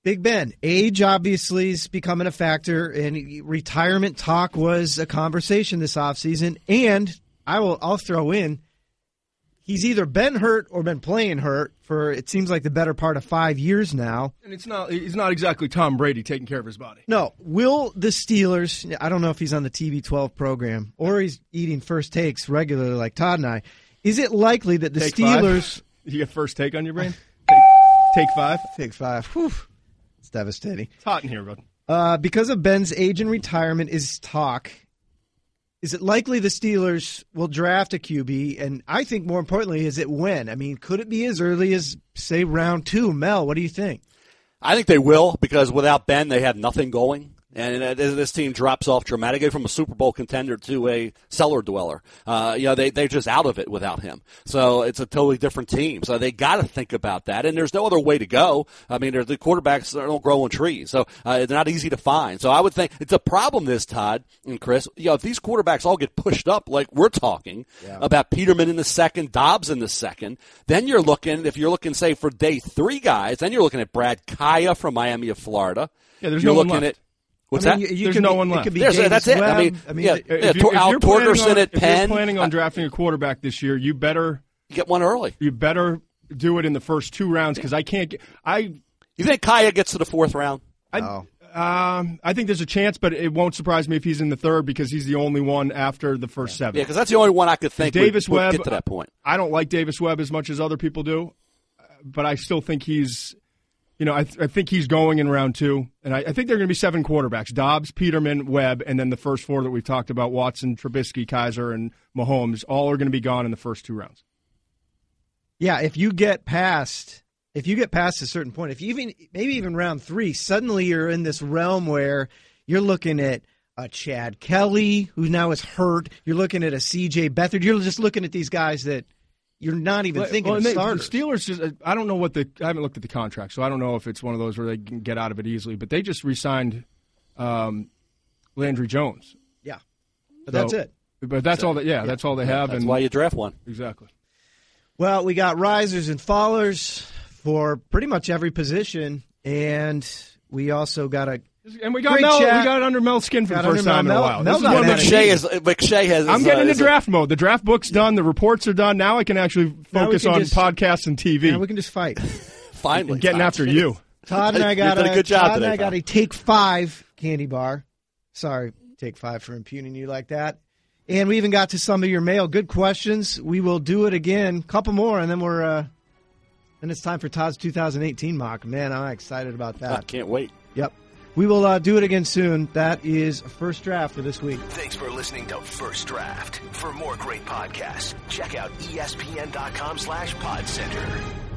Big Ben, age obviously is becoming a factor, and retirement talk was a conversation this offseason. And I will, I'll throw in, he's either been hurt or been playing hurt for it seems like the better part of five years now. And it's not he's not exactly Tom Brady taking care of his body. No, will the Steelers? I don't know if he's on the TB12 program or he's eating first takes regularly like Todd and I. Is it likely that the Take Steelers Five. You get first take on your brain. Take, take five. take five? Whew, it's devastating. It's hot in here, bud. Uh, because of Ben's age and retirement is talk. Is it likely the Steelers will draft a QB? And I think more importantly, is it when? I mean, could it be as early as say round two? Mel, what do you think? I think they will because without Ben, they have nothing going. And uh, this team drops off dramatically from a Super Bowl contender to a cellar dweller. Uh, you know, they, they're just out of it without him. So it's a totally different team. So they got to think about that. And there's no other way to go. I mean, the quarterbacks don't grow on trees. So uh, they're not easy to find. So I would think it's a problem this, Todd and Chris. You know, if these quarterbacks all get pushed up like we're talking yeah. about Peterman in the second, Dobbs in the second, then you're looking, if you're looking, say, for day three guys, then you're looking at Brad Kaaya from Miami of Florida. Yeah, there's you're no looking one left. at What's I mean, that? You, you There's no be, one left. that's it. Webb. I mean, I mean yeah, if, you, Al Torgersen on, at if Penn. you're planning on drafting a quarterback this year, you better get one early. You better do it in the first two rounds because I can't get. I. You think Kaaya gets to the fourth round? I, no. Um, I think there's a chance, but it won't surprise me if he's in the third because he's the only one after the first seven. Yeah, because that's the only one I could think Davis would, would Webb, get to that point. I don't like Davis Webb as much as other people do, but I still think he's you know, I, th- I think he's going in round two, and I, I think there are going to be seven quarterbacks: Dobbs, Peterman, Webb, and then the first four that we've talked about: Watson, Trubisky, Kizer, and Mahomes. All are going to be gone in the first two rounds. Yeah, if you get past, if you get past a certain point, if you even maybe even round three, suddenly you're in this realm where you're looking at a Chad Kelly who now is hurt. You're looking at a C.J. Beathard. You're just looking at these guys that you're not even well, thinking well, they, starters. The Steelers just, I don't know what the, I haven't looked at the contract, so I don't know if it's one of those where they can get out of it easily, but they just re signed um, Landry Jones. Yeah. But so, that's it. But that's so, all that, yeah, yeah, that's all they have. That's and, why you draft one. Exactly. Well, we got risers and fallers for pretty much every position, and we also got a and we got Mel. Chat. We got it under Mel's skin for got the first time Mel, in a while. Mel, this is McShay is McShay has. I'm getting uh, into draft mode. The draft book's done. The reports are done. Now I can actually focus can on just, podcasts and TV. Now we can just fight. Finally, We're getting after you. Todd and I got a, a, good job Todd today, and I got a take five candy bar. Sorry, take five for impugning you like that. And we even got to some of your mail. Good questions. We will do it again. Couple more, and then we're. uh Then it's time for Todd's 2018 mock. Man, I'm excited about that. I can't wait. Yep. We will uh, do it again soon. That is First Draft for this week. Thanks for listening to First Draft. For more great podcasts, check out espn.com slash podcenter.